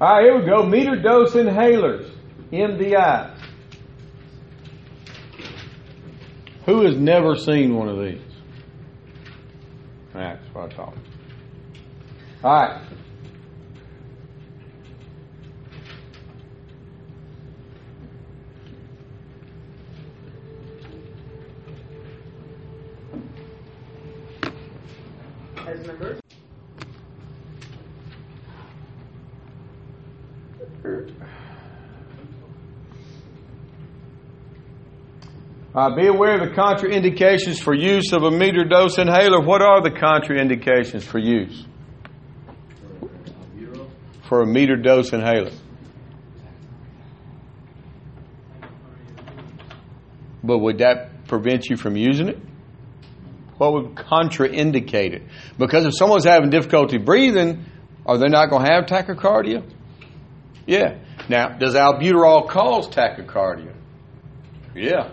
All right, here we go. Meter dose inhalers, MDI. Who has never seen one of these? That's what I thought. All right. Members. Uh, be aware of the contraindications for use of a meter dose inhaler. What are the contraindications for use for a meter dose inhaler? But would that prevent you from using it? What would contraindicate it? Because if someone's having difficulty breathing, are they not going to have tachycardia? Yeah. Now, does albuterol cause tachycardia? Yeah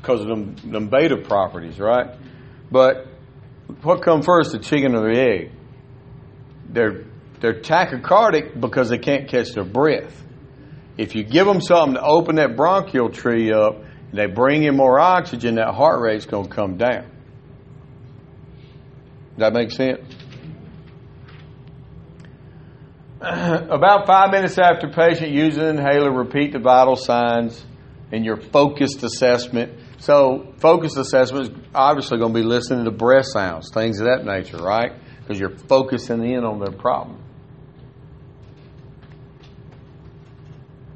because of them, them beta properties, right? But what come first, the chicken or the egg? They're they're tachycardic because they can't catch their breath. If you give them something to open that bronchial tree up, they bring in more oxygen, that heart rate's going to come down. Does that make sense? [CLEARS THROAT] About five minutes after patient an inhaler, repeat the vital signs in your focused assessment. So, focused assessment is obviously going to be listening to breath sounds, things of that nature, right? Because you're focusing in on their problem.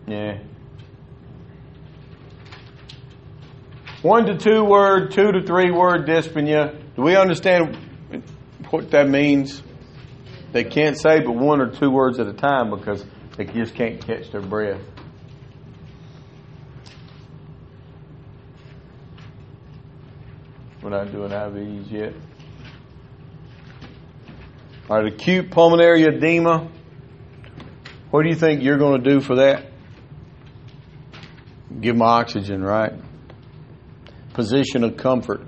Yeah. One to two word, two to three word dyspnea. Do we understand what that means? They can't say but one or two words at a time because they just can't catch their breath. We're not doing IVs yet. All right, acute pulmonary edema. What do you think you're going to do for that? Give them oxygen, right? Position of comfort.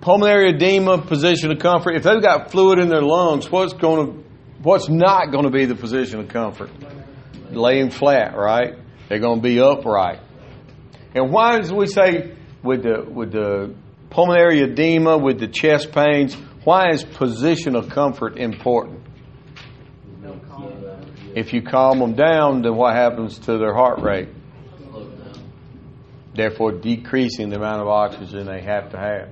Pulmonary edema, position of comfort. If they've got fluid in their lungs, what's going to, what's not going to be the position of comfort? Laying flat, right? They're going to be upright. And why does we say with the with the pulmonary edema, with the chest pains, why is position of comfort important? If you calm them down, then what happens to their heart rate? Therefore, decreasing the amount of oxygen they have to have.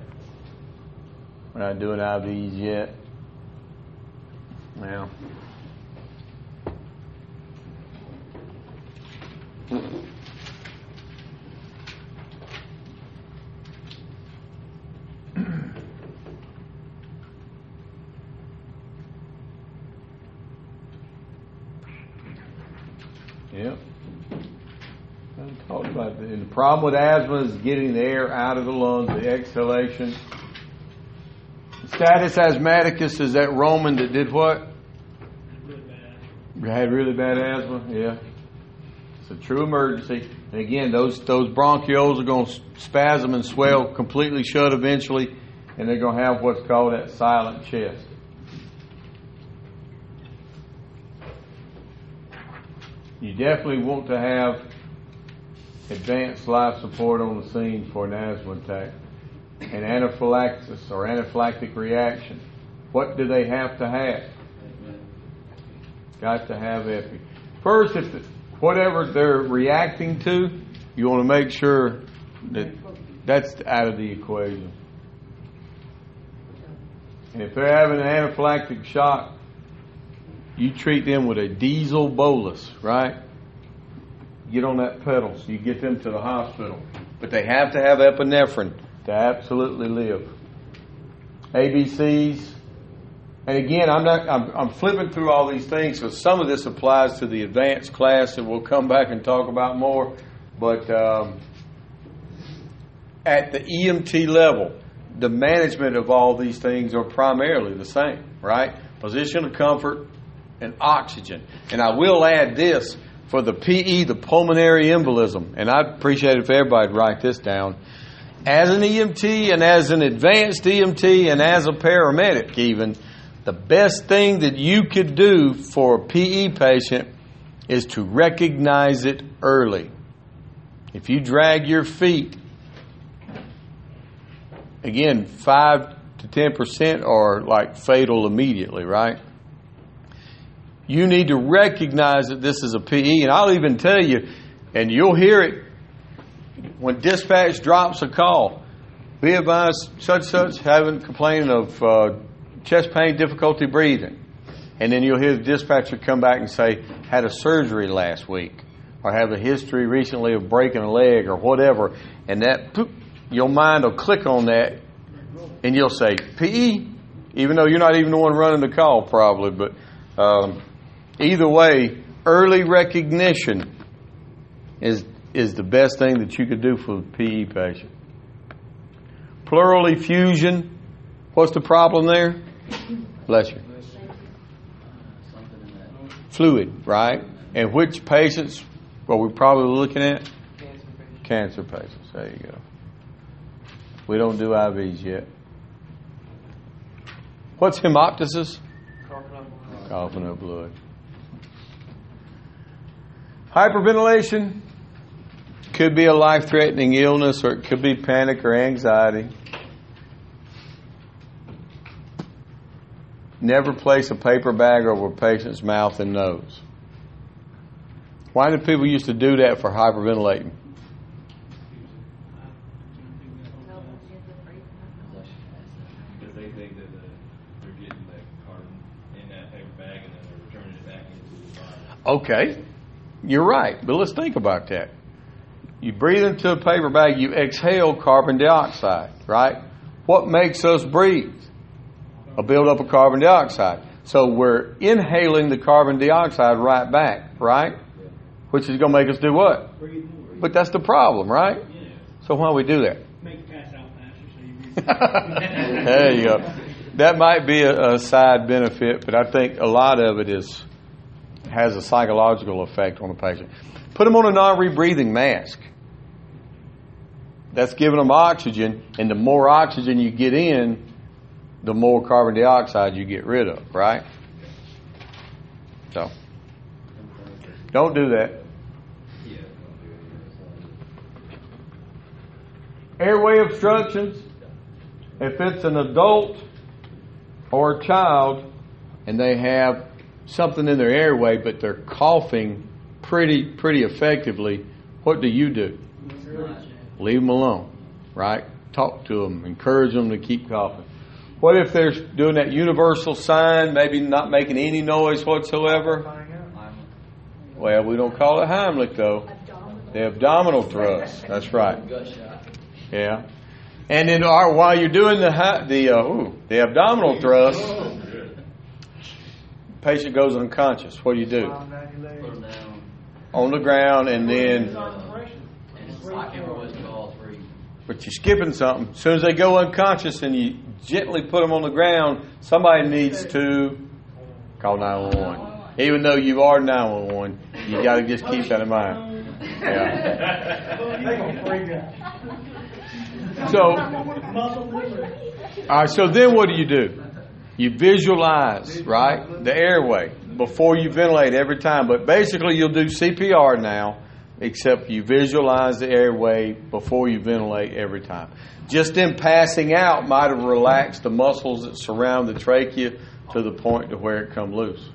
We're not doing IVs yet. Now. [CLEARS THROAT] Yep. Talked about that. And the problem with asthma is getting the air out of the lungs, the exhalation. Status asthmaticus is that Roman that did what? Really bad. Had really bad asthma. Yeah, it's a true emergency. And again, those those bronchioles are going to spasm and swell completely shut eventually, and they're going to have what's called that silent chest. You definitely want to have advanced life support on the scene for an asthma attack. An anaphylaxis or anaphylactic reaction. What do they have to have? Got to have epi. First, if the, whatever they're reacting to, you want to make sure that that's out of the equation. And if they're having an anaphylactic shock, you treat them with a diesel bolus, right? Get on that pedal so you get them to the hospital. But they have to have epinephrine to absolutely live. ABCs. And again, I'm not. I'm, I'm flipping through all these things because some of this applies to the advanced class that we'll come back and talk about more. But um, at the EMT level, the management of all these things are primarily the same, right? Position of comfort and oxygen. And I will add this for the PE, the pulmonary embolism, and I'd appreciate it if everybody write this down. As an EMT and as an advanced EMT and as a paramedic, even, the best thing that you could do for a PE patient is to recognize it early. If you drag your feet, again, 5 to 10% are like fatal immediately, right? You need to recognize that this is a PE, and I'll even tell you, and you'll hear it when dispatch drops a call. Be advised, such such having complaining of uh, chest pain, difficulty breathing, and then you'll hear the dispatcher come back and say had a surgery last week, or have a history recently of breaking a leg or whatever, and that poop, your mind will click on that, and you'll say PE, even though you're not even the one running the call probably, but. Um, either way, early recognition is is the best thing that you could do for a PE patient. Pleural effusion, what's the problem there? Bless you. Something in that. Fluid, right? And which patients are we probably looking at? Cancer patients. There you go. We don't do IVs yet. What's hemoptysis? Coughing up blood. Hyperventilation could be a life threatening illness or it could be panic or anxiety. Never place a paper bag over a patient's mouth and nose. Why did people used to do that for hyperventilating? Because they think that uh, they're getting that carbon in that paper bag and then they're returning it back into. Okay, you're right, but let's think about that. You breathe into a paper bag, you exhale carbon dioxide, right? What makes us breathe? A buildup of carbon dioxide. So we're inhaling the carbon dioxide right back, right? Which is going to make us do what? Breathe more. But that's the problem, right? Yeah. So why do we do that? Make you pass out faster so you breathe. [LAUGHS] there you go. That might be a, a side benefit, but I think a lot of it is has a psychological effect on the patient. Put them on a non-rebreathing mask. That's giving them oxygen, and the more oxygen you get in, the more carbon dioxide you get rid of, right? So, don't do that. Airway obstructions, if it's an adult or a child and they have something in their airway but they're coughing pretty pretty effectively, what do you do? Leave them alone, right? Talk to them, encourage them to keep coughing. What if they're doing that universal sign, maybe not making any noise whatsoever? Well, we don't call it Heimlich though. The abdominal thrust. That's right. Yeah. And then our, while you're doing the the uh, ooh, the abdominal thrust, patient goes unconscious. What do you do? Put them down. On the ground, and then And it's, I can't remember what it's called. Three. but you're skipping something. As soon as they go unconscious and you gently put them on the ground, somebody needs to call 911. Even though you are 911, you got to just keep that in mind. Yeah. They gonna freak out. So, all right. So then, what do you do? You visualize, right, the airway before you ventilate every time. But basically, you'll do CPR now, except you visualize the airway before you ventilate every time. Just in passing out, might have relaxed the muscles that surround the trachea to the point to where it come loose.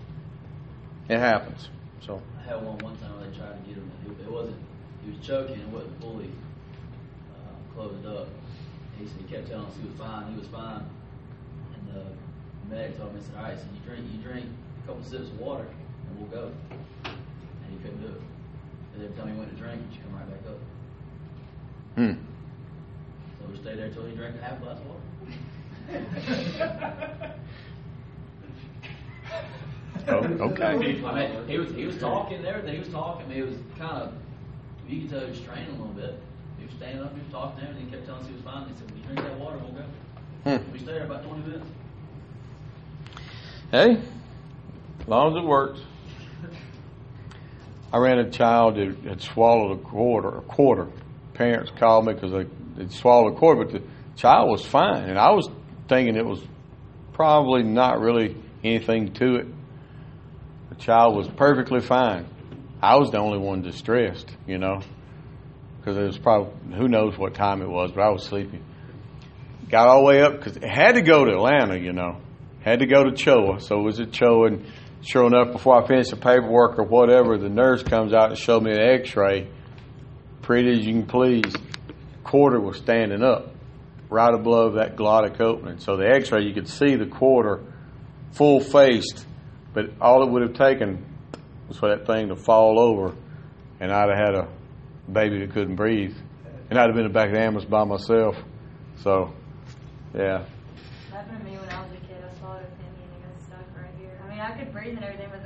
It happens. So, I had one one time where they tried to get him. It, wasn't. He was choking. It wasn't fully uh, closed up. He he kept telling us he was fine. He was fine. And told me, he said, "All right, so you drink, you drink a couple sips of water, and we'll go." And he couldn't do it. And every time he went to drink, he come right back up. hmm. So we stayed there till he drank a half glass of water. Oh, okay. I mean, he was he was talking and everything. He was talking. I mean, it was kind of you could tell he was straining a little bit. He was standing up. He was talking and everything. He kept telling us he was fine. He said, "When you drink that water, we'll go." Hmm. We stayed there about twenty minutes. Hey, as long as it works. I ran a child that had swallowed a quarter. A quarter. Parents called me because they had swallowed a quarter, but the child was fine, and I was thinking it was probably not really anything to it. The child was perfectly fine. I was the only one distressed, you know, because it was probably who knows what time it was, but I was sleepy. Got all the way up because it had to go to Atlanta, you know had to go to CHOA. So was at CHOA, and sure enough, before I finished the paperwork or whatever, the nurse comes out and showed me an X-ray. Pretty as you can please, quarter was standing up right above that glottic opening. So the X-ray, you could see the quarter full faced, but all it would have taken was for that thing to fall over, and I'd have had a baby that couldn't breathe, and I'd have been in the back of the ambulance by myself. So, yeah. Happened to me when I was a kid. I swallowed a pinion and got stuck right here. I mean, I could breathe and everything, but